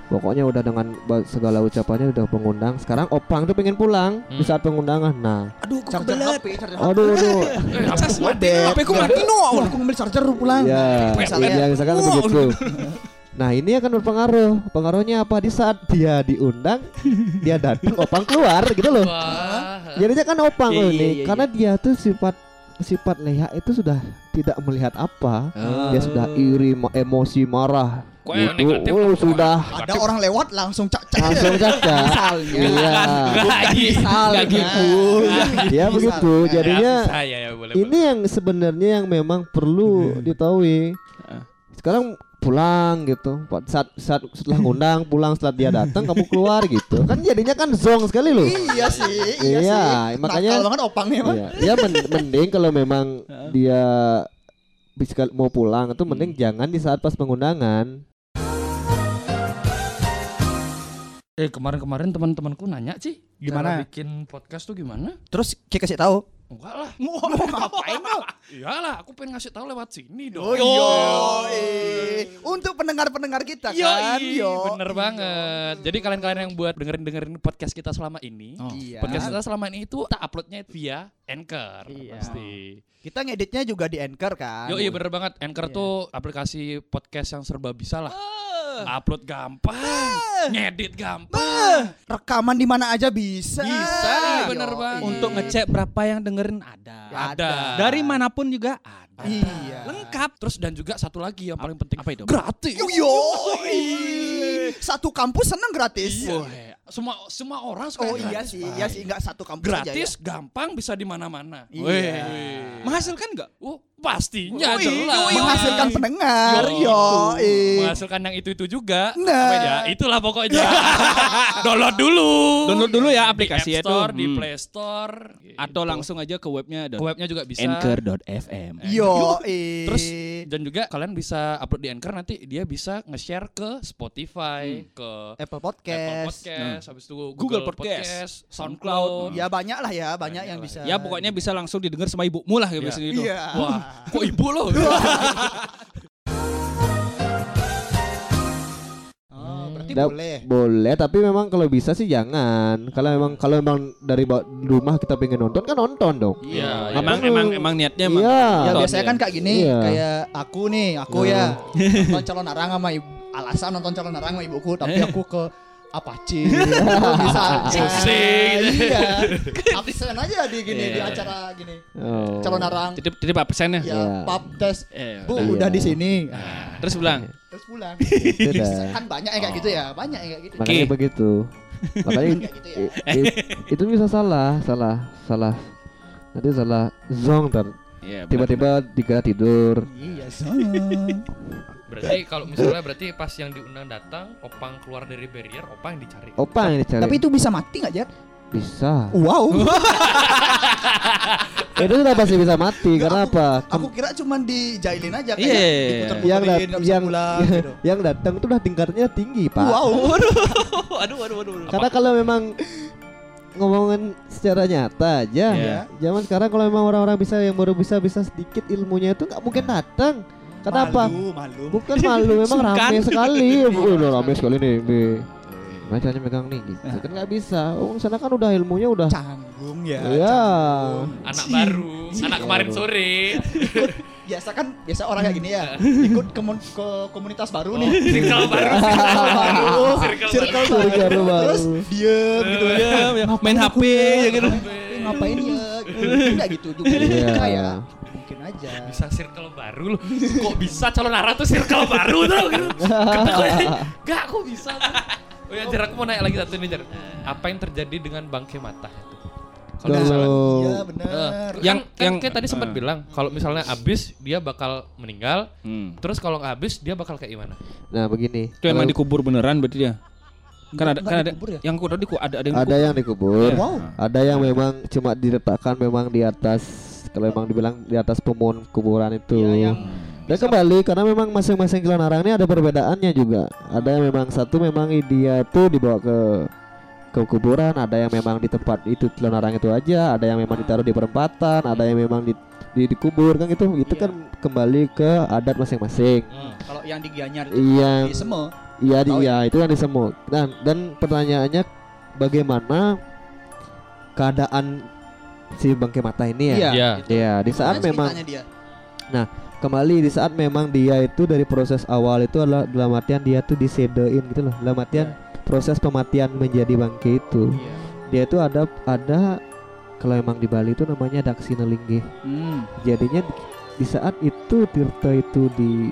pokoknya udah dengan segala ucapannya udah pengundang sekarang opang tuh pengen pulang di Hmm. saat pengundangan nah aduh kok Charger kebelet. HP, charger aduh aduh [LAUGHS] Eh, apa Cas, tuh? mati, HP ku mati no. Aku ngambil charger pulang. Ya, Misalnya. iya misalkan begitu. Nah ini akan berpengaruh. Pengaruhnya apa? Di saat dia diundang, dia datang, opang keluar gitu loh. Jadinya kan opang Iya, loh iya, ini, iya, karena dia tuh sifat sifat leha itu sudah tidak melihat apa. Ah. Dia sudah iri, ma- emosi, marah. Kok yang Gitu. negatif Oh, sudah Ada orang lewat langsung cak-cak. langsung. Misalnya. Iya. Lagi. Misalnya. Lagi Ya begitu. Jadinya saya ya boleh. ini yang sebenarnya yang memang perlu ditahui. Ah. Sekarang pulang gitu. Saat saat setelah ngundang pulang setelah dia datang kamu keluar gitu. Kan jadinya kan zong sekali loh. Iya sih, iya, Iya, sih. makanya- Nakal banget opangnya mah. Iya, ya men- mending kalau memang dia bisa mau pulang itu mending jangan di saat pas pengundangan. Eh kemarin-kemarin teman-temanku nanya sih Gimana? cara bikin podcast tuh gimana? Terus Ki kasih tahu. Enggak lah. Mau ngapain lo? Iyalah, aku pengen ngasih tahu lewat sini dong. Oh iya. eh. Untuk pendengar-pendengar kita kan. Yoi, Yo. bener banget. Jadi kalian-kalian yang buat dengerin-dengerin podcast kita selama ini, Oh. Iya. podcast kita selama ini itu kita uploadnya via Anchor Iya. pasti. Kita ngeditnya juga di Anchor kan. Yo iya bener banget. Anchor Iya. tuh aplikasi podcast yang serba bisa lah. Upload gampang, ngedit gampang. Rekaman di mana aja bisa. Bisa, bener Yo, banget. Untuk ngecek berapa yang dengerin ada. Ya, Ada. Dari mana pun juga ada. Iya. Lengkap. Terus dan juga satu lagi yang paling penting. Apa itu? Gratis. Yo, yo. Satu kampus seneng gratis. Iya. Semua semua orang suka Oh iya gratis, sih, iya sih enggak satu kampus aja Gratis, ya. gampang, bisa di mana-mana. Iya. Wih. Menghasilkan enggak? Oh, pastinya Wih, jelas. menghasilkan pendengar. Yo, Yo, itu. Menghasilkan yang itu-itu juga. Nah. Ya? Itulah pokoknya. [LAUGHS] Download dulu. Download dulu ya Di aplikasi itu. Store, di Hmm. Play Store. Atau Gitu. langsung aja ke webnya ke webnya juga bisa. anchor.fm. Yo. Terus dan juga kalian bisa upload di Anchor nanti dia bisa nge-share ke Spotify, ke Apple Apple Podcast. Podcast, habis itu Google, Google Podcast, Podcast, SoundCloud. Ya banyak lah ya, banyak Banyak yang lah. bisa. Ya pokoknya bisa langsung didengar sama ibumu lah kayak Iya. biasanya itu. Iya. Wah, [LAUGHS] kok ibu lo? [LAUGHS] Oh, berarti Da- boleh. Boleh, tapi memang kalau bisa sih jangan. Kalau memang kalau memang dari rumah kita pengen nonton kan nonton dong. Iya, Emang Apa emang lu? emang niatnya emang. Iya. Ya biasanya ya. kan kayak gini, Iya. kayak aku nih, aku Nah. ya [LAUGHS] nonton calon arang sama ibu, alasan nonton calon arang sama ibuku, tapi aku ke Apache bisa aja. [LAUGHS] Pusing. Iya. [LAUGHS] Absen aja di gini di Iya. acara gini. Oh. Calon arang. Titip titip absen ya. Ya, Iya. pap tes. Eh, Bu, Iya. udah di sini. Terus bilang, Terus pulang. [LAUGHS] Itu dah. kan banyak yang kayak gitu ya, banyak yang kayak gitu. Makanya begitu. Makanya gitu ya. i- i- itu bisa salah, salah, salah. Nanti salah zong ter. Iya, Tiba-tiba dikira tidur. Iya, sama. Berarti kalau misalnya berarti pas yang diundang datang, Opang keluar dari barrier, Opang yang dicari. Opa yang dicari. Tapi itu bisa mati nggak, Jar? bisa. Wow. [LAUGHS] itu sudah pasti bisa mati. Karena aku- apa? Aku kira cuman dijailin aja Iya, iya, iya. diputer-puterin, yang dat- yang pulang, gitu. [LAUGHS] yang datang itu udah tingkatnya tinggi, Pak. Wow. [LAUGHS] aduh, aduh, aduh, aduh. Karena kalau memang ngomongin secara nyata aja, Iya. zaman sekarang kalau memang orang-orang bisa yang baru bisa bisa sedikit ilmunya itu nggak mungkin datang. Kenapa? Malu, malu. Bukan malu, [LAUGHS] memang rame sekali. Oh, [LAUGHS] udah rame sekali nih, Be. Gimana caranya megang nih gitu. Kan nggak bisa. Oh, sana kan udah ilmunya udah. Canggung ya. Iya. Anak baru, anak kemarin sore. [LAUGHS] Biasa kan, biasa orang kayak gini ya. Ikut ke, ke komunitas baru nih. Circle baru, Circle baru. Circle baru. baru. Circle baru. Terus diem gitu ya. Iya, ya, main HP ya gitu. Ngapain ya? Enggak gitu juga. Iya. Kayak mungkin aja. bisa circle baru loh. Kok bisa calon arah tuh circle baru tuh gitu. Kata- Gak kok bisa tuh. Oh ya Jar, aku mau nanya lagi satu nih Jar. Apa yang terjadi dengan bangke mata itu? Kalau misalnya Iya benar. Eh, Yang- yang kan, yang- kayak tadi sempat eh. bilang kalau misalnya abis dia bakal meninggal, Hmm. terus kalau nggak habis dia bakal kayak gimana? Nah, begini. Itu emang dikubur beneran berarti dia. Kan ada kan ada dikubur ya? yang diku- ada ada yang ada yang dikubur. Wow. Ada yang memang cuma diletakkan memang di atas kalau memang dibilang di atas pemohon kuburan itu. Iya, yang Dan kembali karena memang masing-masing jalan arang ini ada perbedaannya juga. Ada yang memang satu memang dia itu dibawa ke ke kuburan, ada yang memang di tempat itu jalan arang itu aja, ada yang memang ditaruh di perempatan, ada yang memang di, di dikubur kan itu itu Iya. kan kembali ke adat masing-masing. kalau yang di Gianyar itu Iya, di Seme. iya di Tahu iya itu yang disemut. Dan dan pertanyaannya bagaimana keadaan si bangkai mata ini ya? Iya. Iya. Iya, di saat memang dia? kembali di saat memang dia itu dari proses awal itu adalah dalam artian dia tuh disedein gitu loh dalam artian proses pematian menjadi bangke itu Iya. dia itu ada ada kalau emang di Bali itu namanya daksina linggih Hmm. jadinya di, di saat itu Tirta itu di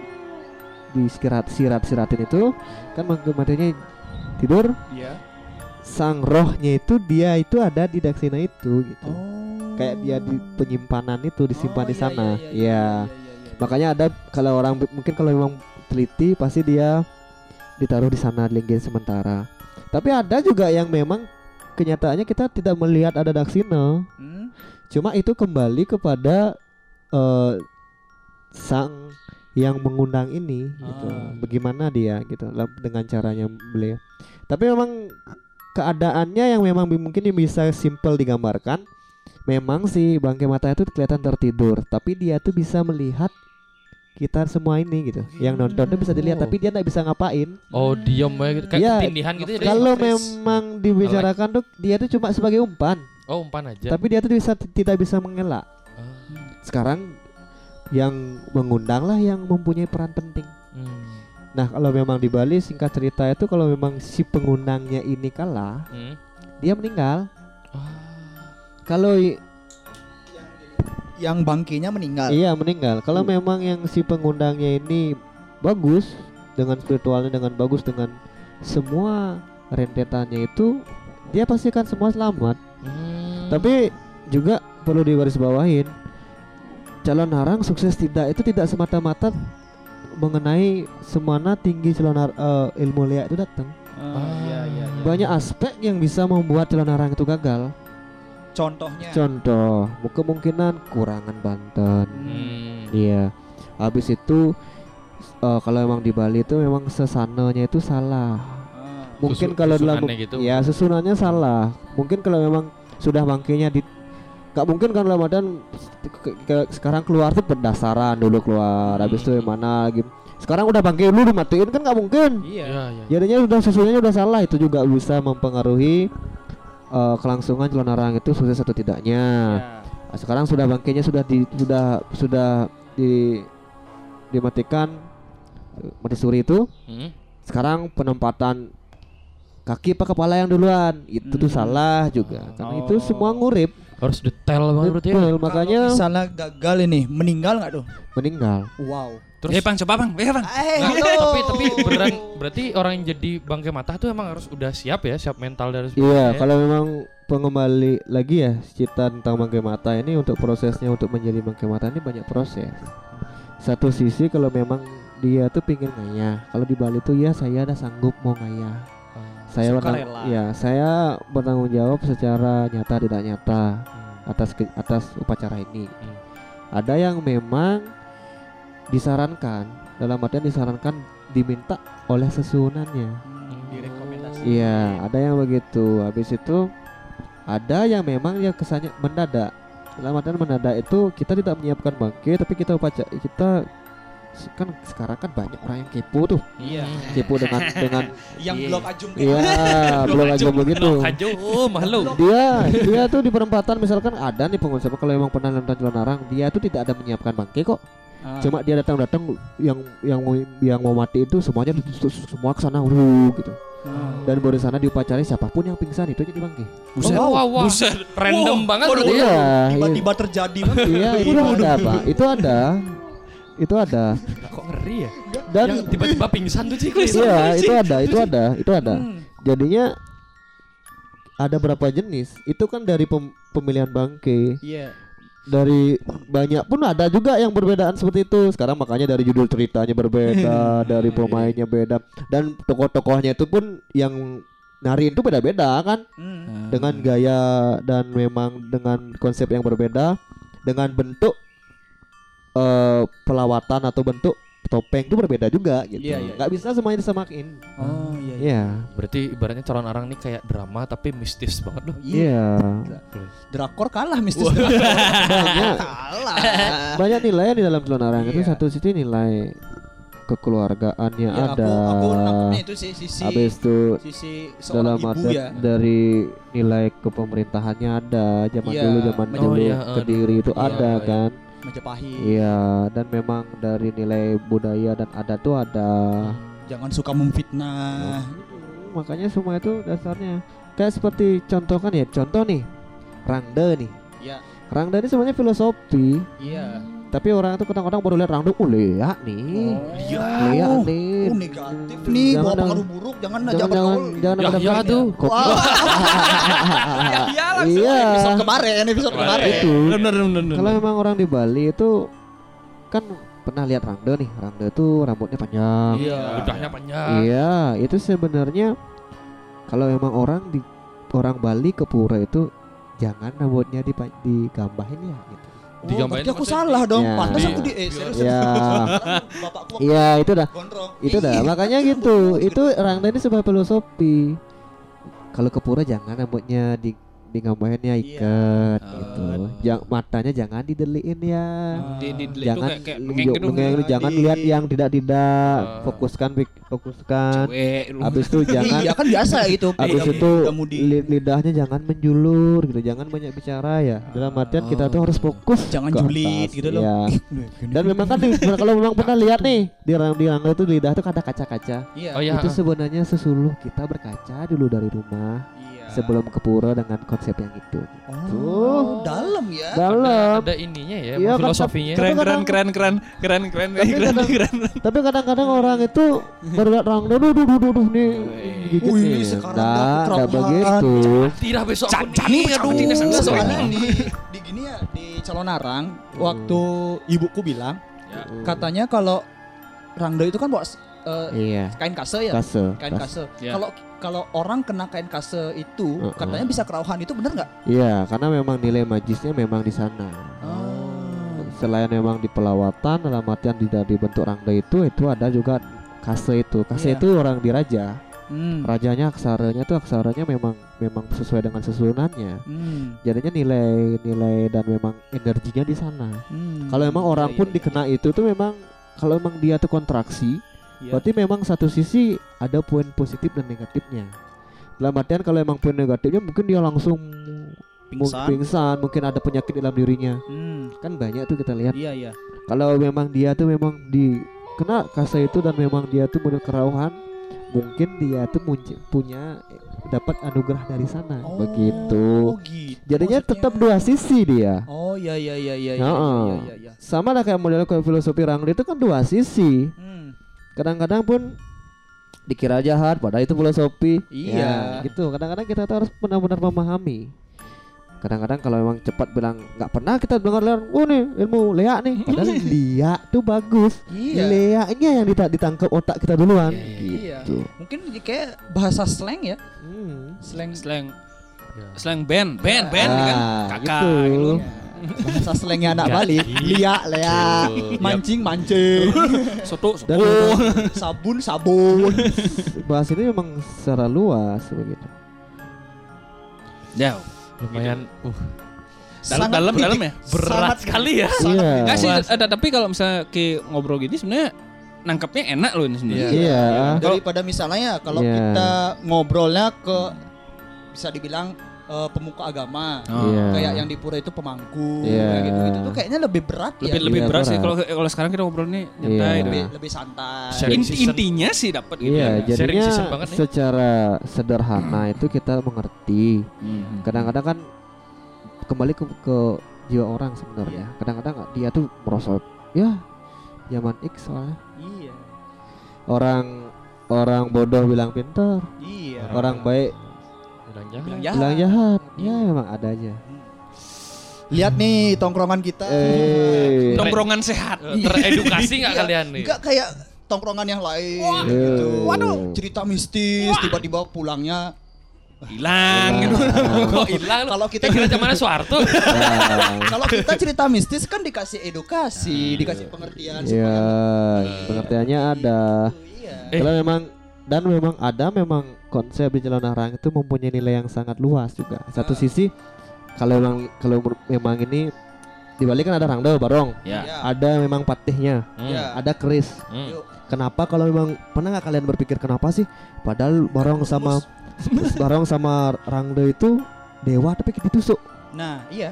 di sirat sirat siratin itu kan bangke matinya tidur Iya. sang rohnya itu dia itu ada di daksina itu gitu Oh. Kayak dia di penyimpanan itu disimpan Oh, di iya, sana. iya, iya, ya iya, iya, iya. makanya ada kalau orang mungkin kalau memang teliti pasti dia ditaruh di sana linggih sementara. Tapi ada juga yang memang kenyataannya kita tidak melihat ada daksina Hmm. cuma itu kembali kepada eh, sang yang mengundang ini gitu. Ah. bagaimana dia gitu dengan caranya beliau. Tapi memang keadaannya yang memang mungkin bisa simple digambarkan memang si bangke mata itu kelihatan tertidur tapi dia tuh bisa melihat kita semua ini gitu yang nonton tuh bisa dilihat tapi dia nggak bisa ngapain Oh diem aja gitu kayak ketindihan gitu ya. kalau memang dibicarakan tuh dia tuh cuma sebagai umpan Oh umpan aja. tapi dia tuh bisa tidak bisa mengelak Ah. sekarang yang mengundang lah yang mempunyai peran penting. Hmm. Nah kalau memang di Bali singkat cerita itu kalau memang si pengundangnya ini kalah, Hmm. dia meninggal. Ah. Kalau Yang bangkinya meninggal. iya meninggal. Kalau Hmm. memang yang si pengundangnya ini bagus dengan spiritualnya dengan bagus dengan semua rentetannya itu dia pasti akan semua selamat. Hmm. Tapi juga perlu digarisbawahin calon arang sukses tidak itu tidak semata-mata mengenai semana tinggi calon ar- eh, ilmu liak itu datang. Ah, iya, iya, iya. Banyak aspek yang bisa membuat calon arang itu gagal. Contohnya. Contoh, kemungkinan kurangan banten. Hmm. Iya. Habis itu eh, kalau emang di Bali itu memang sesananya itu salah. Ah. Mungkin Susu- kalau dalam gitu. ya susunannya salah. Mungkin kalau memang sudah bangkainya di Gak mungkin kan Ramadan ke- ke- sekarang keluar tuh berdasarkan dulu keluar habis itu yang mana lagi sekarang udah bangkai dulu dimatiin kan nggak mungkin Iya, iya. jadinya udah susunannya udah salah itu juga bisa mempengaruhi eh, kelangsungan calon arang itu sukses atau tidaknya Ya. Nah, sekarang sudah bangkainya sudah di sudah sudah di dimatikan eh, mati suri itu Hmm. sekarang penempatan kaki apa kepala yang duluan itu tuh Hmm. salah juga karena itu Oh. semua ngurip Harus detail banget berarti ya. Makanya Kalau misalnya gagal ini, meninggal nggak tuh? meninggal Wow. Terus Eh bang coba bang, eh bang. Eh, Nah, tapi tapi [LAUGHS] beneran berarti orang yang jadi bangke mata tuh emang harus udah siap ya, siap mental dari sebelumnya Iya, ya. kalau memang pengembali lagi ya cerita tentang bangkai mata ini untuk prosesnya untuk menjadi bangkai mata ini banyak proses. Satu sisi kalau memang dia tuh pingin ngayah, kalau di Bali tuh ya saya ada sanggup mau ngayah. Saya bertang- Sukarela. ya saya bertanggung jawab secara nyata tidak nyata Hmm. atas ke- atas upacara ini. Hmm. Ada yang memang disarankan dalam artian disarankan diminta oleh sesunannya. Direkomendasi. Iya, ada yang begitu. Habis itu ada yang memang yang kesannya mendadak. Dalam artian mendadak itu kita tidak menyiapkan bangke, tapi kita upacara kita kan sekarang kan banyak orang yang kepo tuh, Iya. kepo dengan dengan [LAUGHS] Yang Iya. blok ajum iya [LAUGHS] belum aja begitu. Kaju, malu. Dia dia tuh di perempatan misalkan ada nih pengusaha kalau emang pernah nonton Cilanarang, dia tuh tidak ada menyiapkan bangke kok. Ah. Cuma dia datang-datang yang yang mau yang mau mati itu semuanya semua ke sana wuh, gitu. Ah. Dan baru sana diupacarai siapa pun yang pingsan itu jadi bangke. Buset. Wah, wah, wah. Random banget Waduh, berarti ya. Iya, Tiba-tiba terjadi kan? Iya, [LAUGHS] itu ada, Pak. Itu ada. Itu ada. Kok ngeri ya? Dan Yang tiba-tiba pingsan tuh sih. iya, itu ada, itu ada, itu ada. Hmm. Jadinya ada berapa jenis? Itu kan dari pem- pemilihan bangke. Iya. Dari banyak pun ada juga yang berbedaan seperti itu. Sekarang makanya dari judul ceritanya berbeda, [LAUGHS] dari pemainnya beda, dan tokoh-tokohnya itu pun yang nari itu beda-beda kan, Hmm. dengan gaya dan memang dengan konsep yang berbeda, dengan bentuk eh pelawatan atau bentuk topeng itu berbeda juga gitu. Iya, iya. Nggak bisa semuanya disamain. Oh iya. iya. Iya. Berarti ibaratnya calon arang nih kayak drama tapi mistis banget loh. Iya. Drakor kalah mistis. Banyak kalah. banyak nilai di dalam Celana itu Iya. satu sisi nilai kekeluargaannya Ya, ada. Aku, aku itu sih sisi Habis itu sisi dalam ibu ya. dari nilai kepemerintahannya ada zaman Iya, dulu zaman oh dulu iya, kediri itu Iya, ada iya. kan Majapahit. iya dan memang dari nilai budaya dan adat tuh ada Jangan suka memfitnah. makanya semua itu dasarnya kayak seperti contoh kan ya contoh nih Rangda nih Iya. Rangda ini sebenarnya filosofi Iya. Tapi orang itu kadang-kadang baru lihat Rangda oh lihat nih Iya. lihat Oh, nih oh, negatif nih, Jangan bawa dong. pengaruh buruk, jangan jangan jangan jangan jangan Ya, ada ya tuh. Kok- [LAUGHS] Iya langsung Iya. episode kemarin, episode Kemarin. itu Bener bener bener. kalau memang orang di Bali itu kan pernah lihat Rangda nih Rangda tuh rambutnya panjang Iya, ludahnya panjang. Iya, itu sebenarnya kalau emang orang di orang Bali ke pura itu jangan rambutnya digambahin ya gitu. Oh, Digambarin berarti aku maksudnya salah dong. Ya. Pantas Iya. aku di eh serius. Ya. [LAUGHS] Bapakku Iya, itu dah. gondrong. Itu dah. Makanya gitu. Itu Rangda ini sebuah filosofi. Kalau ke pura jangan rambutnya di digambahinnya ikat Iya. gitu. Jangan matanya jangan dideliin ya. Di di di- itu jangan kayak kayak li- mengeng gitu. mengeng- ya, jangan di- lihat yang tidak tidak Ah. fokuskan fokuskan lu. habis itu [LAUGHS] jangan Iya kan biasa itu. Habis itu di lidahnya jangan menjulur gitu, jangan banyak bicara ya. Dalam artian kita tuh harus fokus. Jangan julid atas, gitu loh. [LAUGHS] ya. Dan memang kan di- [LAUGHS] kalau memang pernah lihat nih di di rangga itu lidah tuh ada kaca-kaca. Iya. Oh iya. Itu sebenarnya sesuluh kita berkaca dulu dari rumah Iya. Sebelum ke pura dengan konsep yang itu. Oh, dalam ya. Dalam. Ada ininya ya, Iya, kan, filosofinya. Keren keren keren keren keren keren Tapi keren kadang- keren. Tapi kadang-kadang orang itu baru rangga duh duh duh nih. Gigit Wih, nih. sekarang Nah, aku nggak kerapuhan. begitu. Tidak besok aku Cani nih, aduh. Enggak Soalnya. di di gini ya di Calonarang waktu ibuku bilang Hmm. katanya kalau Rangda itu kan bawa eh, Iya. kain kase ya. Kase. Kain kase. Ya. Kalau kalau orang kena kain kase itu Uh-uh. katanya bisa kerauhan itu bener nggak? Iya, karena memang nilai magisnya memang di sana. Oh. Selain memang di pelawatan dalam artian tidak dibentuk rangda itu, itu ada juga kase itu. Kase Iya. itu orang diraja. Hmm. Rajanya aksaranya tuh aksaranya memang memang sesuai dengan susunannya. Hmm. Jadinya nilai-nilai dan memang energinya di sana. Hmm. Kalau emang orang Iya, pun iya, dikena itu tuh memang kalau emang dia tuh kontraksi, iya. berarti memang satu sisi ada poin positif dan negatifnya. Dalam artian kalau emang poin negatifnya mungkin dia langsung pingsan. pingsan, mungkin ada penyakit dalam dirinya. Hmm. Kan banyak tuh kita lihat. Iya iya. Kalau memang dia tuh memang di kena kasa itu dan memang dia tuh benar kerauhan, mungkin dia tuh punya eh, dapat anugerah dari sana Oh, begitu gitu jadinya maksudnya. tetap dua sisi dia Oh iya iya iya iya Heeh. iya iya, iya. sama lah kayak model kayak filosofi Rangli itu kan dua sisi Hmm. Kadang-kadang pun dikira jahat padahal itu filosofi Iya. Ya, gitu kadang-kadang kita tuh harus benar-benar memahami kadang-kadang kalau memang cepat bilang nggak pernah kita dengar lihat oh nih ilmu lea nih padahal [LAUGHS] lia tuh bagus Iya. leanya yang dita- ditangkap otak kita duluan Iya. gitu Mungkin kayak bahasa slang ya. Hmm. Slang Slang Ya. slang band, band, band Ah, kan. Kakak gitu. gitu. Bahasa slangnya anak Nggak Bali. gitu. Lia, lea, mancing, mancing. [LAUGHS] Soto, soto. sabun, sabun. [LAUGHS] bahas ini memang secara luas begitu Ya, Lumayan uh dalam dalam dalam ya. berat Sangat sekali ya. iya Enggak sih, tapi kalau misalnya ke ngobrol gini sebenarnya nangkapnya enak loh ini sebenarnya. iya Daripada misalnya ya kalau Iya. kita ngobrolnya ke bisa dibilang eh, pemuka agama. Oh. Iya. Kayak yang di pura itu pemangku Iya. kayak gitu-gitu tuh kayaknya lebih berat Lebih ya. lebih Iya, berat sih berat. kalau kalau sekarang kita ngobrol nih nyantai. Iya. lebih, gitu. lebih santai. Sharing Inti, season. intinya sih dapat gitu Iya, ya. Sharing jadinya season banget nih. secara sederhana itu kita mengerti. Hmm. Kadang-kadang kan kembali ke, ke jiwa orang sebenarnya. Kadang-kadang dia tuh merasa ya zaman X soalnya. Iya. Orang orang bodoh bilang pintar, Iya. orang baik Bilang jangan. Bilang jahat. bilang jahat. Ya memang ada aja. Lihat nih tongkrongan kita. Eh. Tongkrongan sehat. Eh, Teredukasi nggak Iya. kalian nih? Enggak kayak tongkrongan yang lain Wah. gitu. Eh. Waduh, cerita mistis tiba-tiba pulangnya Hilang gitu. [LAUGHS] Kok hilang? Kalau kita Kayak kira zamannya Soeharto. [LAUGHS] Nah, kalau kita cerita mistis kan dikasih edukasi, dikasih pengertian Iya, pengertiannya ada. Iya. Eh. Kalau memang dan memang ada memang konsep di Jalan Arang itu mempunyai nilai yang sangat luas juga. Satu Ah. sisi kalau memang kalau memang ini di Bali kan ada rangdo barong, Ya. Ya. ada memang patihnya, Hmm. Ya. ada keris. Hmm. Yuk. Kenapa kalau memang pernah nggak kalian berpikir kenapa sih? Padahal barong sama [LAUGHS] barong sama rangdo itu dewa tapi ditusuk. Nah, iya.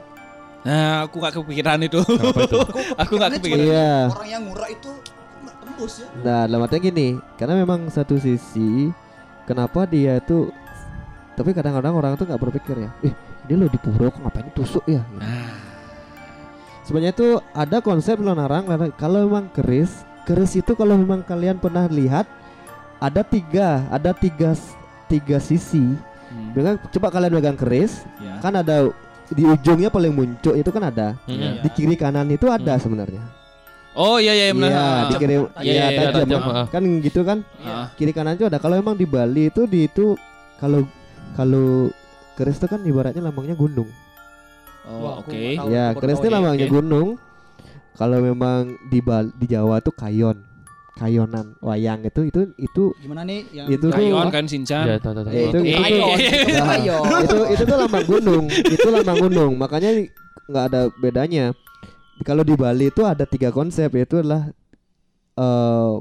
Nah, aku gak kepikiran itu. [LAUGHS] aku gak Karena kepikiran. Iya. Orang yang ngurah itu tembus ya. Nah, dalam artinya gini, karena memang satu sisi kenapa dia itu tapi kadang-kadang orang tuh nggak berpikir ya, eh ini lo di pura kok ngapain ditusuk ya? Gitu. Sebenarnya itu ada konsep lonarang kalau memang keris, keris itu kalau memang kalian pernah lihat ada tiga, ada tiga tiga sisi. Hmm. Dengan coba kalian pegang keris, Ya. kan ada di ujungnya paling muncul itu kan ada. Hmm. Di kiri kanan itu ada sebenarnya. Oh iya iya benar. Iya, Ah. di kiri Tajam. iya Iya, iya, tajam. tajam, ah. Kan gitu kan? Ah. kiri kanan itu ada kalau emang di Bali itu di itu kalau kalau keris itu kan ibaratnya lambangnya gunung Oh, oke. tahu. ya keris itu ya, lambangnya oke. gunung kalau memang di Bali, di Jawa tuh kayon kayonan wayang itu itu itu Gimana nih yang Itu tuh- Kayon kan Shinchan. Ya, tahu, tahu, tahu. Itu- Oke. itu- Kayon, Iya. Nah, kayon. itu itu tuh lambang gunung itu lambang gunung makanya nggak ada bedanya kalau di Bali itu ada tiga konsep yaitu adalah eh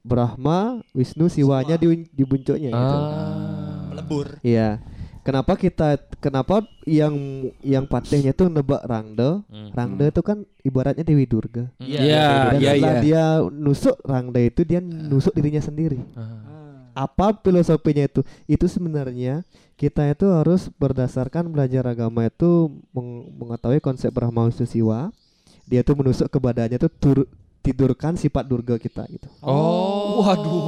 Brahma Wisnu Siwanya di di buncoknya gitu Ah. melebur. Iya. Kenapa kita kenapa yang yang patihnya tuh nebak Rangde? Hmm. Rangde itu kan ibaratnya Dewi Durga. Iya. Iya, iya setelah iya. dia nusuk Rangde itu dia nusuk dirinya sendiri. Ah. Apa filosofinya itu? Itu sebenarnya kita itu harus berdasarkan belajar agama itu meng- mengetahui konsep Brahma Wisnu Siwa. Dia tuh menusuk ke badannya tuh tur- tidurkan sifat Durga kita gitu. Oh. Waduh.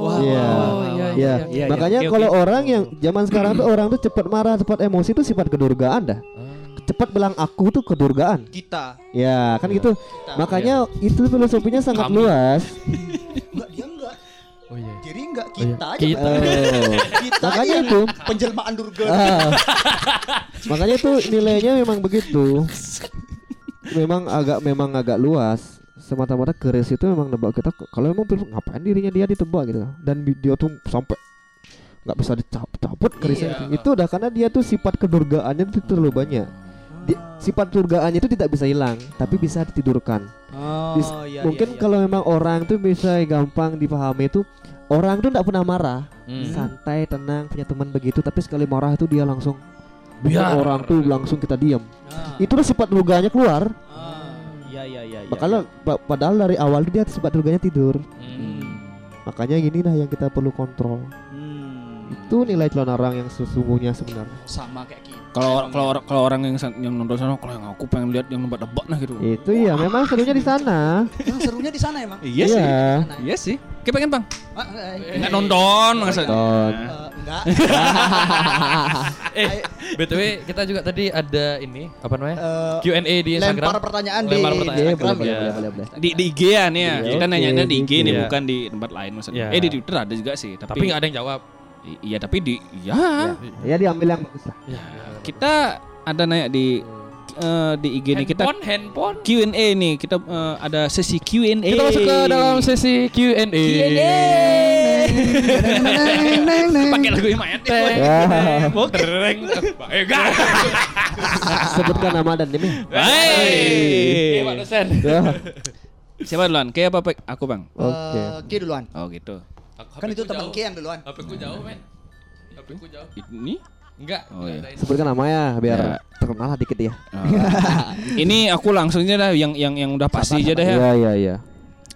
Wah, Iya. Oh, iya, Ya, iya. makanya kalau orang yang zaman sekarang tuh orang tuh cepat marah, cepat emosi itu sifat kedurgaan dah. Ah. Cepat bilang aku tuh kedurgaan. Kita. Ya, kan gitu. kita. Makanya itu filosofinya sangat Kami. luas. [LAUGHS] enggak dia enggak. Oh iya. Jadi enggak Oh, iya. kita aja. Kita. Oh. Kita Makanya aja itu. penjelmaan Durga. Ah. Makanya itu nilainya memang begitu. [LAUGHS] Memang agak memang agak luas. Semata-mata keris itu memang nebak kita kalau memang pil- ngapain dirinya dia ditebak gitu. Dan dia tuh sampai nggak bisa dicabut kerisnya Iya. itu. Itu udah karena dia tuh sifat kedurgaannya itu terlalu banyak. Di- sifat kedurgaannya itu tidak bisa hilang, tapi bisa ditidurkan. Oh, Bis- iya, Mungkin iya, iya. kalau memang orang tuh bisa gampang dipahami itu orang tuh tidak pernah marah, Hmm. santai, tenang, punya teman begitu, tapi sekali marah itu dia langsung Biar. orang tuh langsung kita diam. Ah, Itu tuh sifat durganya keluar. ah, iya iya iya. iya, Makanya pa- padahal dari awal dia sifat durganya tidur. Hmm. Makanya gini lah yang kita perlu kontrol. Hmm. Itu nilai celana yang sesungguhnya sebenarnya. sama kayak. Kalau kalau orang kalau orang yang yang nonton sana kalau yang aku pengen lihat yang nebak-nebak nah gitu. Itu ya memang serunya di sana. Nah, serunya di sana emang. Iya sih. Iya. Iya sih. Kita pengen bang. Ah, eh, Enggak nonton maksudnya. Nonton. eh, enggak. [LAUGHS] Eh, BTW kita juga tadi ada ini apa namanya? Eh, Q&A di Instagram. lempar pertanyaan di Lempar pertanyaan. Iya, ya. boleh. Di, di IG ya nih ya. Iya, Kita nanyanya di IG nih Iya. bukan di tempat lain maksudnya. Iya. Eh di Twitter ada juga sih, tapi, Tapi nggak ada yang jawab. I- Iya, tapi di ya Ya diambil yang bagus lah. kita ada nanya di eh, di IG nih kita handphone, handphone. Q&A nih. Kita eh, ada sesi Q&A. Kita masuk ke dalam sesi Q&A. [LAUGHS] Pakai lagu Imayat. Ya. Tereng. Eh, enggak. Sebutkan nama dan demi. Hai. Pak dosen. Ya. Siapa duluan? Kayak apa? Aku bang. Oke. Ki duluan. Oh gitu. Kan itu teman Ki yang duluan. HP ku jauh, men. HP ku jauh. Ini? Enggak. Oh, enggak iya. Sebutkan nama ya biar Ya. terkenal lah dikit ya. Oh. ini aku langsung aja dah yang yang yang udah pasti aja dah ya. Iya iya iya.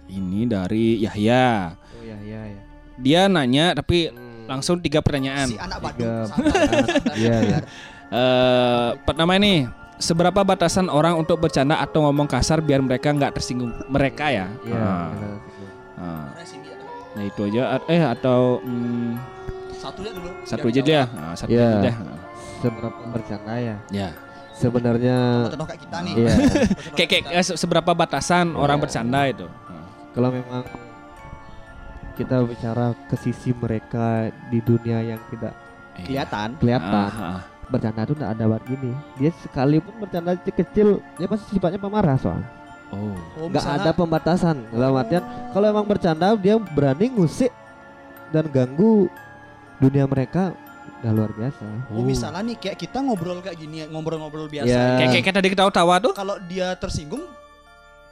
Ini dari Yahya. Oh iya iya iya. Dia nanya tapi langsung tiga pertanyaan. Si anak. Badung. [LAUGHS] Iya iya. Eh, pertama ini seberapa batasan orang untuk bercanda atau ngomong kasar biar mereka nggak tersinggung mereka ya? Iya. Ah, benar. ah. Nah itu aja eh atau hmm, Satu aja dulu. satu aja dia, Ah, satu Iya. aja deh. Seberapa bercanda ya? Ya. Sebenarnya kayak kita nih. iya. [LAUGHS] Kayak kayak kita. eh, se- seberapa batasan orang Iya. bercanda itu? Kalau memang kita bicara ke sisi mereka di dunia yang tidak Iya. kelihatan. kelihatan Ah, ah. bercanda tuh nggak ada buat gini dia sekalipun bercanda kecil dia pasti sifatnya pemarah soalnya Oh. Oh, nggak misalnya- ada pembatasan dalam artian kalau emang bercanda dia berani ngusik dan ganggu dunia mereka udah luar biasa Oh, misalnya nih kayak kita ngobrol kayak gini, ngobrol-ngobrol biasa. Kayak kayak kayak tadi kita tawa tuh. Kalau dia tersinggung,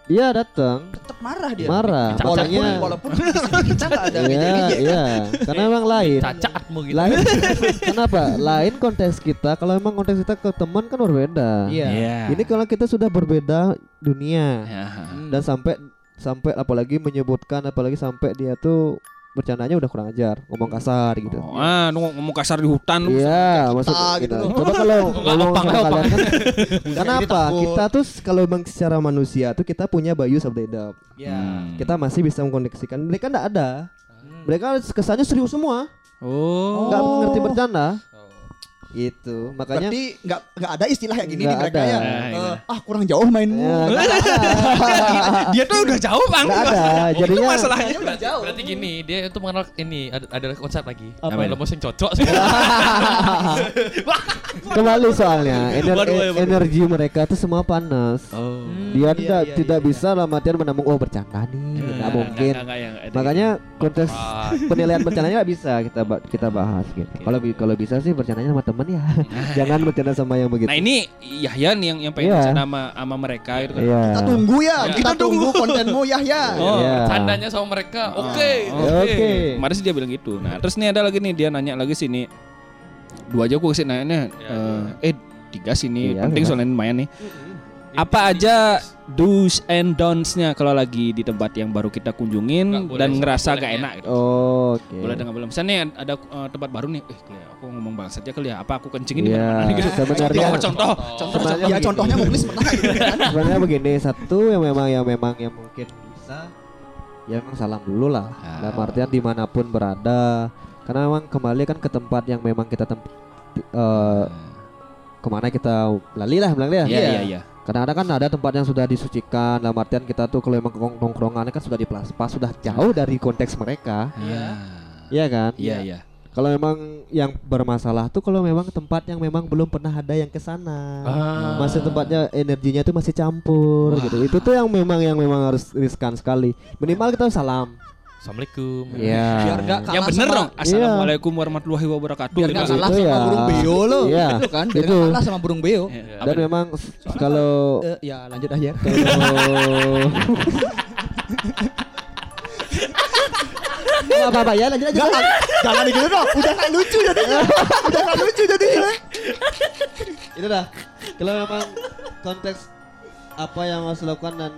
dia datang tetap marah dia. marah Cacat Walaupun, [LAUGHS] kita nggak ada iya iya karena emang lain Cacatmu gitu. lain [LAUGHS] kenapa lain konteks kita kalau emang konteks kita ke teman kan berbeda Iya. ini kalau kita sudah berbeda dunia Ya. Hmm. dan sampai sampai apalagi menyebutkan apalagi sampai dia tuh bercandanya udah kurang ajar ngomong kasar gitu Oh, ah, lu ngomong kasar di hutan. lu. Iya, maksud gitu gitu. Coba kalau [LAUGHS] ngomong sama kalian kan, [LAUGHS] kenapa kita tuh kalau memang secara manusia tuh kita punya the dub. Iya. Hmm. Kita masih bisa mengkoneksikan. Mereka enggak ada. Hmm. Mereka kesannya serius semua, Oh. nggak ngerti bercanda. Itu makanya Berarti nggak nggak ada istilah kayak gini di mereka ada. ya. Nah, Eh, iya. ah kurang jauh mainmu. ya, [LAUGHS] ada. Dia tuh udah jauh bang. Nggak ada. Itu Jadinya masalahnya. Udah jauh. Berarti gini, dia itu mengenal ini ada, ada konsep lagi. Apa Kalau itu? musim cocok [LAUGHS] kembali soalnya ener- Waduh, waduh, waduh. energi mereka tuh semua panas. Oh. Dia Iya, tidak iya, tidak iya. bisa dalam artian menambung oh bercanda nih, nggak mungkin. ya, Makanya konteks penilaian bercandanya nggak bisa kita kita bahas gitu. Kalau kalau bisa sih bercandanya sama temen ya. [LAUGHS] Jangan bercanda sama yang begitu. Nah ini Yahya nih yang yang pengen Iya. bercanda sama sama mereka itu kan. Iya. Kita tunggu ya, Ya. kita tunggu kontenmu Yahya. Oh. Iya. Candanya sama mereka. Oke. Oh, Oke. Kemarin sih dia bilang gitu. Nah, terus nih ada lagi nih dia nanya lagi sini. Dua aja gue kasih nanya eh, eh tiga sini Iya, penting iya. soalnya lumayan nih. Apa aja do's and don'ts-nya kalau lagi di tempat yang baru kita kunjungin boleh, dan ngerasa boleh gak ya. enak gitu. Oh, Oke. Boleh dengan belum. Misalnya nih ada eh, tempat baru nih, eh ya, aku ngomong bang saja kali ya, apa aku kencingin di Iya. mana-mana nih gitu. Sebenarnya- Contoh, contoh. Contoh, Sebenarnya ya contohnya Muklis pernah gitu kan. Sebenarnya begini, satu yang memang yang memang yang mungkin bisa ya memang salam dulu lah. Ah. Dalam artian di mana pun berada. Karena memang kembali kan ke tempat yang memang kita temp eh, ke mana kita lali lah bilang dia. Iya, iya, iya. Kadang-kadang kan ada tempat yang sudah disucikan dalam artian kita tuh kalau emang nongkrongannya kan sudah diplaspas sudah jauh dari konteks mereka. Iya. Iya kan? Iya, iya. kalau memang yang bermasalah tuh kalau memang tempat yang memang belum pernah ada yang ke sana. Ah. masih tempatnya energinya tuh masih campur gitu. Itu tuh yang memang yang memang harus riskan sekali. Minimal kita salam Assalamualaikum. Iya Biar gak kalah Yang bener dong. Assalamualaikum warahmatullahi wabarakatuh. Biar gitu. gak Itu kalah sama ya. burung beo lo. Iya. Gitu kan, biar Itu. gak kalah sama burung beo. Iya. dan memang kalau Eh, ya lanjut aja. [LAUGHS] kalau apa-apa ya lanjut aja Jangan, jangan gitu dong. Udah gak lucu jadinya. Udah gak lucu jadinya. itu dah kalau memang konteks apa yang harus dilakukan dan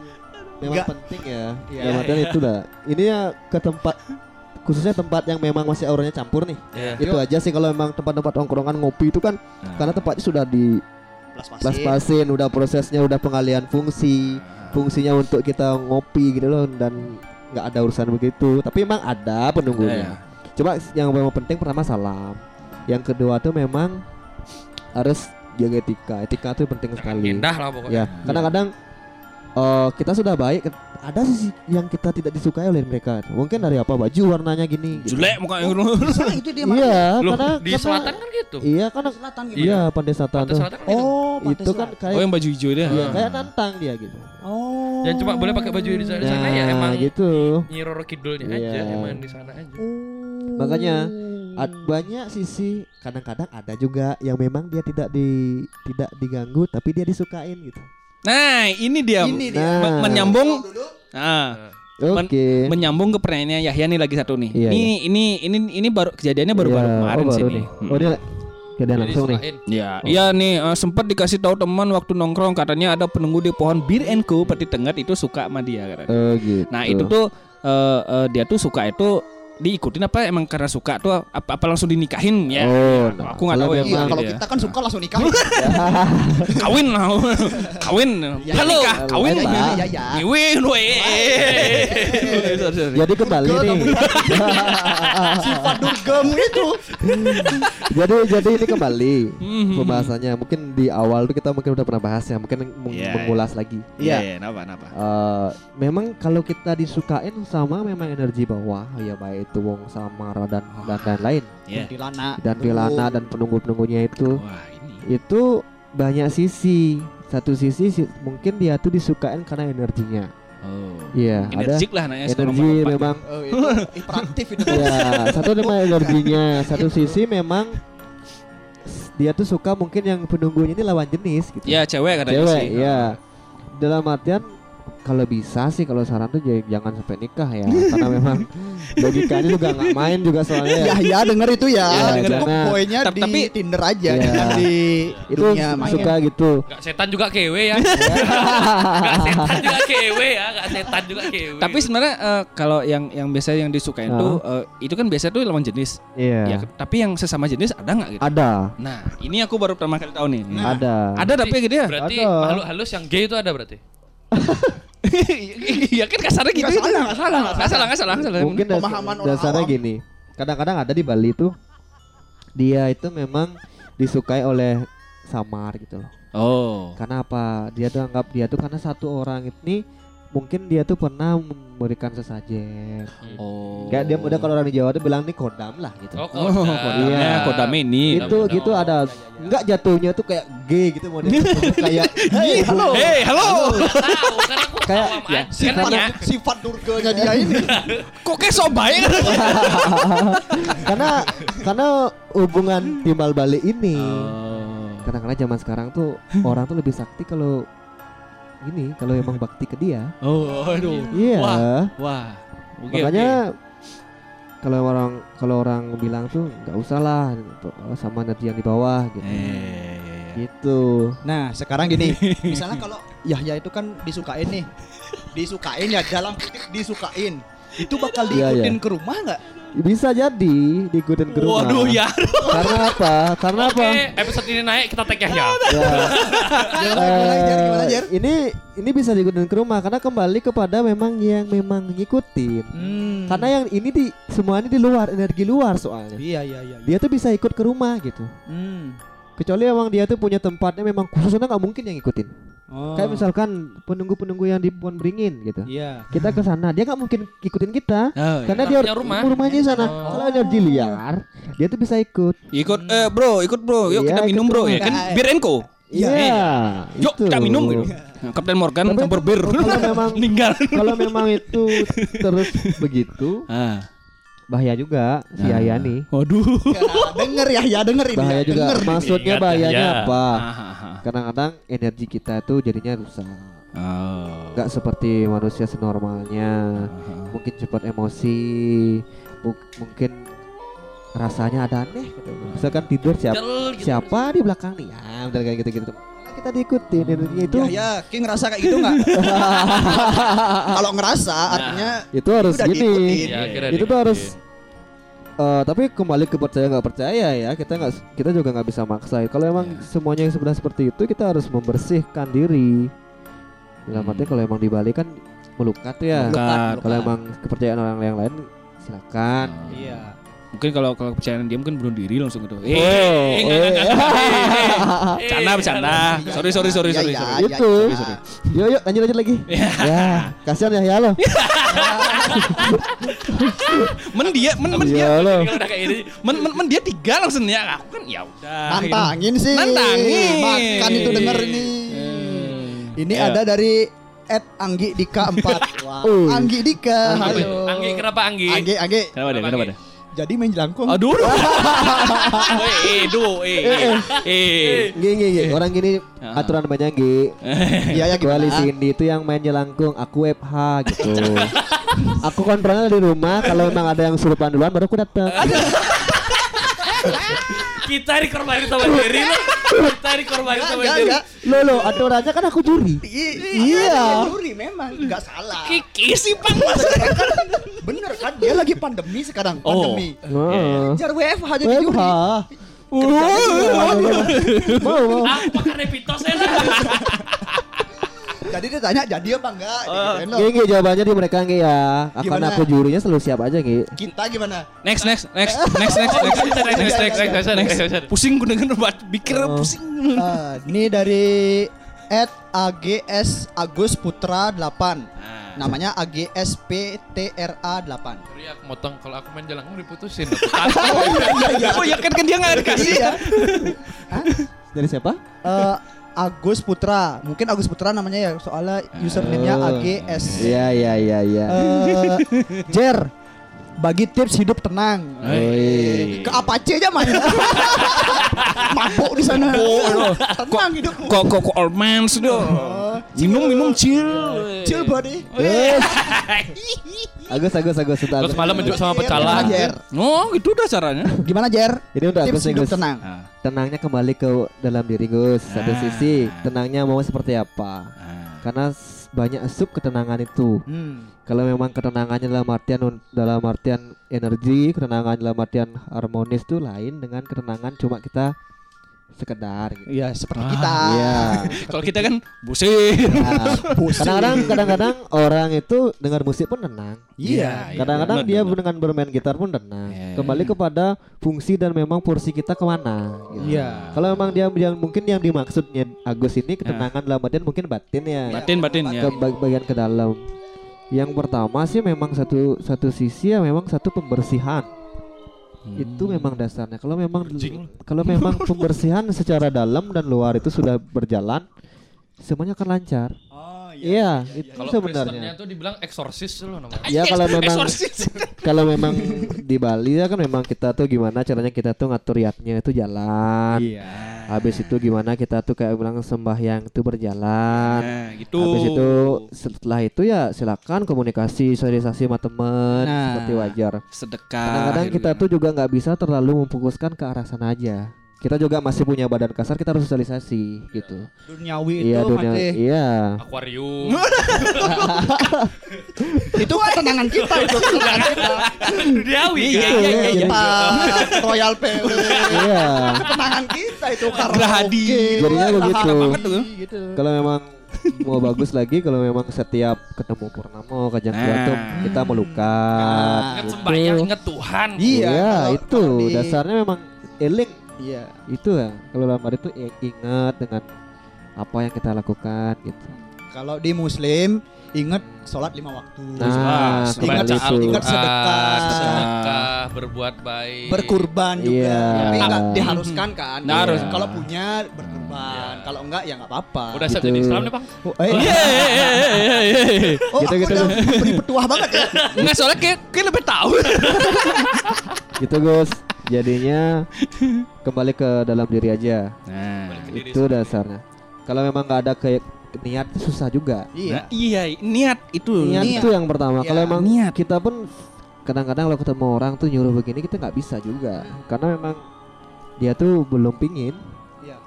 memang Nggak. penting ya Iya. dalam artian itu dah ini ya ke tempat khususnya tempat yang memang masih auranya campur nih. Iya. Itu aja sih kalau memang tempat-tempat ongkrongan ngopi itu kan karena tempatnya sudah di Plus pasin udah prosesnya udah pengalian fungsi, fungsinya untuk kita ngopi gitu loh dan nggak ada urusan begitu. Tapi emang ada penunggunya. Cuma yang memang penting pertama salam. Yang kedua tuh memang harus jaga etika. Etika tuh penting sekali. Indah lah pokoknya. Ya, kadang-kadang eh, kita sudah baik, ada sisi yang kita tidak disukai oleh mereka. Mungkin dari apa baju warnanya gini. gitu. Jelek mukanya gitu. [LAUGHS] Soalnya itu dia Iya, Loh, karena di karena- selatan kan gitu. Iya, karena selatan gitu. iya pantai selatan Pantai selatan kan gitu. Oh, itu kan kayak Oh yang baju hijau dia. iya, kayak nantang dia gitu. Oh. Dan cuma boleh pakai baju di sana, di sana ya Nah, emang gitu. Nyi Roro Kidulnya aja Iya. emang di sana aja. Makanya ad- banyak sisi kadang-kadang ada juga yang memang dia tidak di tidak diganggu tapi dia disukain gitu. Nah, ini dia. Ini dia. Me- Nah. menyambung Nah, Men- Oke. menyambung ke pertanyaannya Yahya nih lagi satu nih. Iya, ini ini ini ini baru kejadiannya baru-baru Iya, kemarin oh, sih baru nih. nih. Hmm. Oh dia keadaan Jadi langsung nih. Ya, iya nih eh, sempat dikasih tahu teman waktu nongkrong katanya ada penunggu di pohon Bir and Co Peti Tenggat itu suka sama dia katanya. Oh gitu. Nah, itu tuh eh, eh, dia tuh suka itu diikutin apa emang karena suka tuh apa, apa langsung dinikahin ya? Oh, aku nggak tahu ya. Iya, kalau Iya. kita kan suka langsung nikah. [LAUGHS] [LAUGHS] kawin lah kawin halo nikah. kawin Ya, ya, ya, ya. Ngiwin. [LAUGHS] Jadi kembali nih. Sifat durgam itu. jadi jadi ini kembali Mhm. pembahasannya. Mungkin di awal tuh kita mungkin udah pernah bahas ya. Mungkin meng- Iya, mengulas lagi. Iya, iya, napa napa. Eh, memang kalau kita disukain sama memang energi bawah ya baik itu wong samara dan dan lain-lain Iya. Kuntilana. dan Vilana dan penunggu-penunggunya itu Wah, ini. itu banyak sisi satu sisi si- mungkin dia tuh disukain karena energinya Oh. iya ada lah nanya energi memang Oh, [LAUGHS] itu hiperaktif itu. ya satu [LAUGHS] memang energinya satu sisi memang dia tuh suka mungkin yang penunggunya ini lawan jenis gitu Ya cewek katanya cewek sih. ya dalam artian kalau bisa sih kalau saran tuh jangan sampai nikah ya karena memang [LAUGHS] logikanya juga nggak main juga soalnya ya. Ya, ya denger itu ya. Ya, denger jangan. poinnya Tapi- di tapi- Tinder aja, Ya. jangan di itu dunia maya. suka gitu Gak setan juga kewe ya. [LAUGHS] Gak setan juga kewe ya. Gak setan juga kewe. Tapi sebenarnya eh, kalau yang yang biasa yang disukain Ah. tuh eh, itu kan biasa tuh lawan jenis. iya Ya, tapi yang sesama jenis ada nggak gitu? ada Nah, ini aku baru pertama kali tahu nih. Nah. ada Ada tapi gitu ya? Berarti Ada. makhluk halus yang gay itu ada berarti. [LAUGHS] Iya kan kasarnya gitu. Nggak salah, nggak salah, Nggak salah, nggak salah, nggak salah. mungkin das- Pemahaman orang dasarnya awam. gini kadang-kadang ada di Bali tuh dia itu memang disukai oleh samar gitu loh Oh. karena apa dia tuh anggap dia tuh karena satu orang ini mungkin dia tuh pernah memberikan sesajen Oh. kayak dia udah kalau orang di Jawa tuh bilang nih kodam lah gitu Oh, Oh, kodam. kodamnya, Iya. kodam ini. itu kodam. gitu ada enggak jatuhnya tuh kayak gay gitu model [LAUGHS] kayak Hei, halo. Hei, halo. Tahu kan aku Kayak- ya. Sifat, sifat durganya dia ini. [LAUGHS] Kok kayak so baik? [LAUGHS] karena karena hubungan timbal balik ini Oh. kadang-kadang zaman sekarang tuh orang tuh lebih sakti kalau ini kalau emang bakti ke dia Oh, aduh. iya Wah. Wah. Oke, makanya kalau orang kalau orang bilang tuh nggak usah lah sama energi yang di bawah gitu Eh, iya, iya, iya. gitu Nah, sekarang gini, [LAUGHS] misalnya kalau Yahya itu kan disukain nih. Disukain ya dalam kutip disukain. Itu bakal Iya, diikutin iya. ke rumah nggak? Bisa jadi diikutin ke rumah Waduh, ya. karena apa karena Oke, apa episode ini naik kita tag ya. ya [LAUGHS] Eh, Jar? ini ini bisa diikutin ke rumah karena kembali kepada memang yang memang ngikutin Hmm. karena yang ini di semua ini di luar energi luar soalnya Iya, iya, iya. iya. dia tuh bisa ikut ke rumah gitu Hmm. kecuali emang dia tuh punya tempatnya memang khususnya nggak mungkin yang ngikutin Oh. kayak misalkan penunggu-penunggu yang di pohon beringin gitu Iya. kita ke sana dia nggak mungkin ikutin kita Oh, karena Karena dia punya rumah. rumahnya di sana Oh. kalau energi liar dia tuh bisa ikut Ikut eh bro, ikut bro. Yuk Iya, kita minum bro ya kan bir enko. Iya, iya Yuk kita minum gitu. Kapten Morgan Tapi campur itu bir. kalau memang [LAUGHS] Meninggal. kalau memang itu terus begitu Ah. Bahaya juga si Nah. Ayah nih Waduh. Ya, denger ya, ya denger ini. bahaya ya, juga Denger. maksudnya Ingat, bahayanya ya. apa Ah, ah, ah. kadang-kadang energi kita tuh jadinya rusak Oh. nggak seperti manusia senormalnya Ah. mungkin cepat emosi mu- mungkin rasanya ada aneh gitu. misalkan tidur siapa gitu. siapa di belakang nih ya udah kayak gitu gitu kita diikutin energinya itu Ya, ya, Ki ngerasa kayak gitu nggak? [LAUGHS] Kalau ngerasa artinya itu harus udah gini. Ya, itu tuh harus eh, tapi kembali ke percaya nggak percaya ya kita nggak kita juga nggak bisa maksa kalau emang Iya. semuanya sudah seperti itu kita harus membersihkan diri dalam Hmm. arti kalau emang di Bali kan melukat ya Melukat. kalau emang kepercayaan orang yang lain silakan Iya. Mungkin kalau kalau kepercayaan dia mungkin bunuh diri langsung gitu. Eh, Oh, eh, eh. eh. Bercanda, bercanda. Sorry, sorry, sorry, Ya, sorry. ya, sorry. itu yuk yuk lanjut lanjut lagi [LAUGHS] ya kasihan ya ya lo Men dia, men, men dia. ya udah kayak ini, Men, men, men dia tiga langsung ya. Aku kan ya udah. Nantangin sih. Nantangin. Makan itu denger ini. Ini Ya. ada dari Ed Anggi Dika 4. Wah. Uh. Anggi Dika. Halo. Anggi kenapa Anggi? Anggi, Anggi. Kenapa dia? Kenapa dia? Jadi main jelangkung. Aduh. [LAUGHS] Eh, eh, duh, eh, eh, eh. Gini, gini, orang gini Ah. aturan banyak Gi. [LAUGHS] Iya ya gimana? Cindy itu yang main jelangkung, aku WFH gitu. [LAUGHS] aku kontrolnya di rumah, kalau memang ada yang surupan duluan baru aku datang. Kita dikorbanin sama diri lo. Kita dikorbanin sama enggak. Lo lo aturannya kan aku juri. I- Iya. Juri memang enggak salah. Kiki sih pan Bener kan dia lagi pandemi sekarang, Oh. pandemi. Heeh. Jar WFH jadi juri. Mau mau. Apa karena pitos ya? Jadi dia tanya jadi apa enggak? Loh. Gini, gini, jawabannya di mereka Gi ya. Akan Gimana? aku jurinya selalu siap aja Gi. Kita gimana? Next, next, next, next, next, next, next, next, next, next, next. Pusing gue denger buat pikir Oh. pusing. Ah, ini dari at AGS Agus Putra 8. Namanya AGSPTRA 8. Sorry aku motong kalau aku main jalan diputusin. Oh ya kan kan dia nggak dikasih. Iya. Dari siapa? Eh, Agus Putra. Mungkin Agus Putra namanya ya, soalnya username-nya Oh. AGS. Iya iya iya iya. Eh, Jer, bagi tips hidup tenang. Oi. Ke Apache aja main. [LAUGHS] Mabuk di sana. Tenang hidup. Kok kok kok old man sih dia? Minum minum chill. Chill body. Eh. [LAUGHS] Agus Agus Agus Agus. Terus malam menjuk sama pecala. Gimana, Jer? Oh gitu dah caranya. Gimana Jer? Ini udah Tips Agus nih, hidup Gus. tenang. Ah, Tenangnya kembali ke dalam diri Gus. Satu Ah. sisi tenangnya mau seperti apa? ah. Karena banyak sub ketenangan itu. Hmm. Kalau memang ketenangannya dalam artian dalam artian energi, ketenangan dalam artian harmonis itu lain dengan ketenangan cuma kita sekedar gitu. Iya, seperti Ah, kita. Iya. [LAUGHS] Kalau kita kan pusing. [LAUGHS] Nah, kadang-kadang kadang-kadang orang itu dengar musik pun tenang. Iya. Kadang-kadang benar, dia benar. dengan bermain gitar pun tenang. Iya. Kembali kepada fungsi dan memang porsi kita ke mana. gitu. Iya. Kalau memang dia yang mungkin yang dimaksudnya Agus ini ketenangan dalam artian mungkin batin ya. Batin batin ya. Ke bag- bagian ke dalam. Yang pertama sih memang satu satu sisi ya memang satu pembersihan. Itu memang dasarnya. Kalau memang kalau memang [LAUGHS] pembersihan secara dalam dan luar itu sudah berjalan, semuanya akan lancar. Oh, Iya, itu Kalau sebenarnya. Tuh dibilang eksorsis loh namanya. Ya kalau memang Exorcist. [LAUGHS] kalau memang di Bali ya kan memang kita tuh gimana caranya kita tuh ngatur yatnya itu jalan. Iya. Habis itu gimana kita tuh kayak bilang sembahyang itu berjalan. Nah, gitu. Habis itu setelah itu ya silakan komunikasi sosialisasi sama teman Nah. seperti wajar. sedekah. Kadang-kadang gitu kita ya. tuh juga nggak bisa terlalu memfokuskan ke arah sana aja. Kita juga masih punya badan kasar, kita harus sosialisasi gitu. Duniawi Iya itu dunia, masih iya. Akuarium. [LAUGHS] itu ketenangan kita itu ketenangan kita. Diawi Iya, kan? iya, iya. Kita Royal PW. Iya. Ketenangan kita itu Gerahadi. karaoke. Jadinya begitu. tuh. Gitu. Kalau memang mau bagus lagi kalau memang setiap ketemu purnama kajang Nah. tuh kita melukat Nah. Ingat gitu. sembahyang, ingat Tuhan. Iya, kalau- itu dasarnya memang eling Iya. itu ya kalau dalam hari itu i- ingat dengan apa yang kita lakukan gitu Kalau di Muslim ingat sholat lima waktu. Nah, ingat itu. ingat sedekah, sedekah, berbuat baik. berkurban juga. Iya. Tapi enggak diharuskan kan. Nggak harus. Kalau punya berkurban, kalau enggak ya enggak apa-apa. Udah siap Gitu. jadi Islam nih, Bang? Oh, eh, Iya, iya, iya, iya, iya. oh Gitu, aku gitu, udah beri petuah banget ya. Enggak soalnya kayak, kayak lebih tahu. gitu Gus jadinya kembali ke dalam diri aja Nah, diri itu dasarnya kalau memang nggak ada kayak niat susah juga Iya. Nah, iya, niat itu. niat Niat. itu yang pertama Iya. kalau emang Niat. kita pun kadang-kadang kalau ketemu orang tuh nyuruh begini kita nggak bisa juga karena memang dia tuh belum pingin Iya.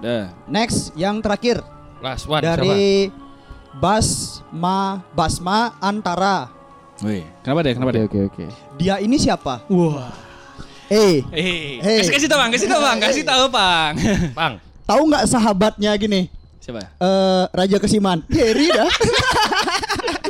Dah. Next yang terakhir Last one siapa? dari Basma Basma Antara. Wih, kenapa deh? Kenapa deh? Oke oke. Dia ini siapa? Wah. Eh, Eh, Hey. kasih kasih tahu bang, kasih tahu bang, kasih tahu bang. [LAUGHS] Bang, tahu nggak sahabatnya gini? Siapa? Eh Raja Kesiman. Harry dah. [LAUGHS]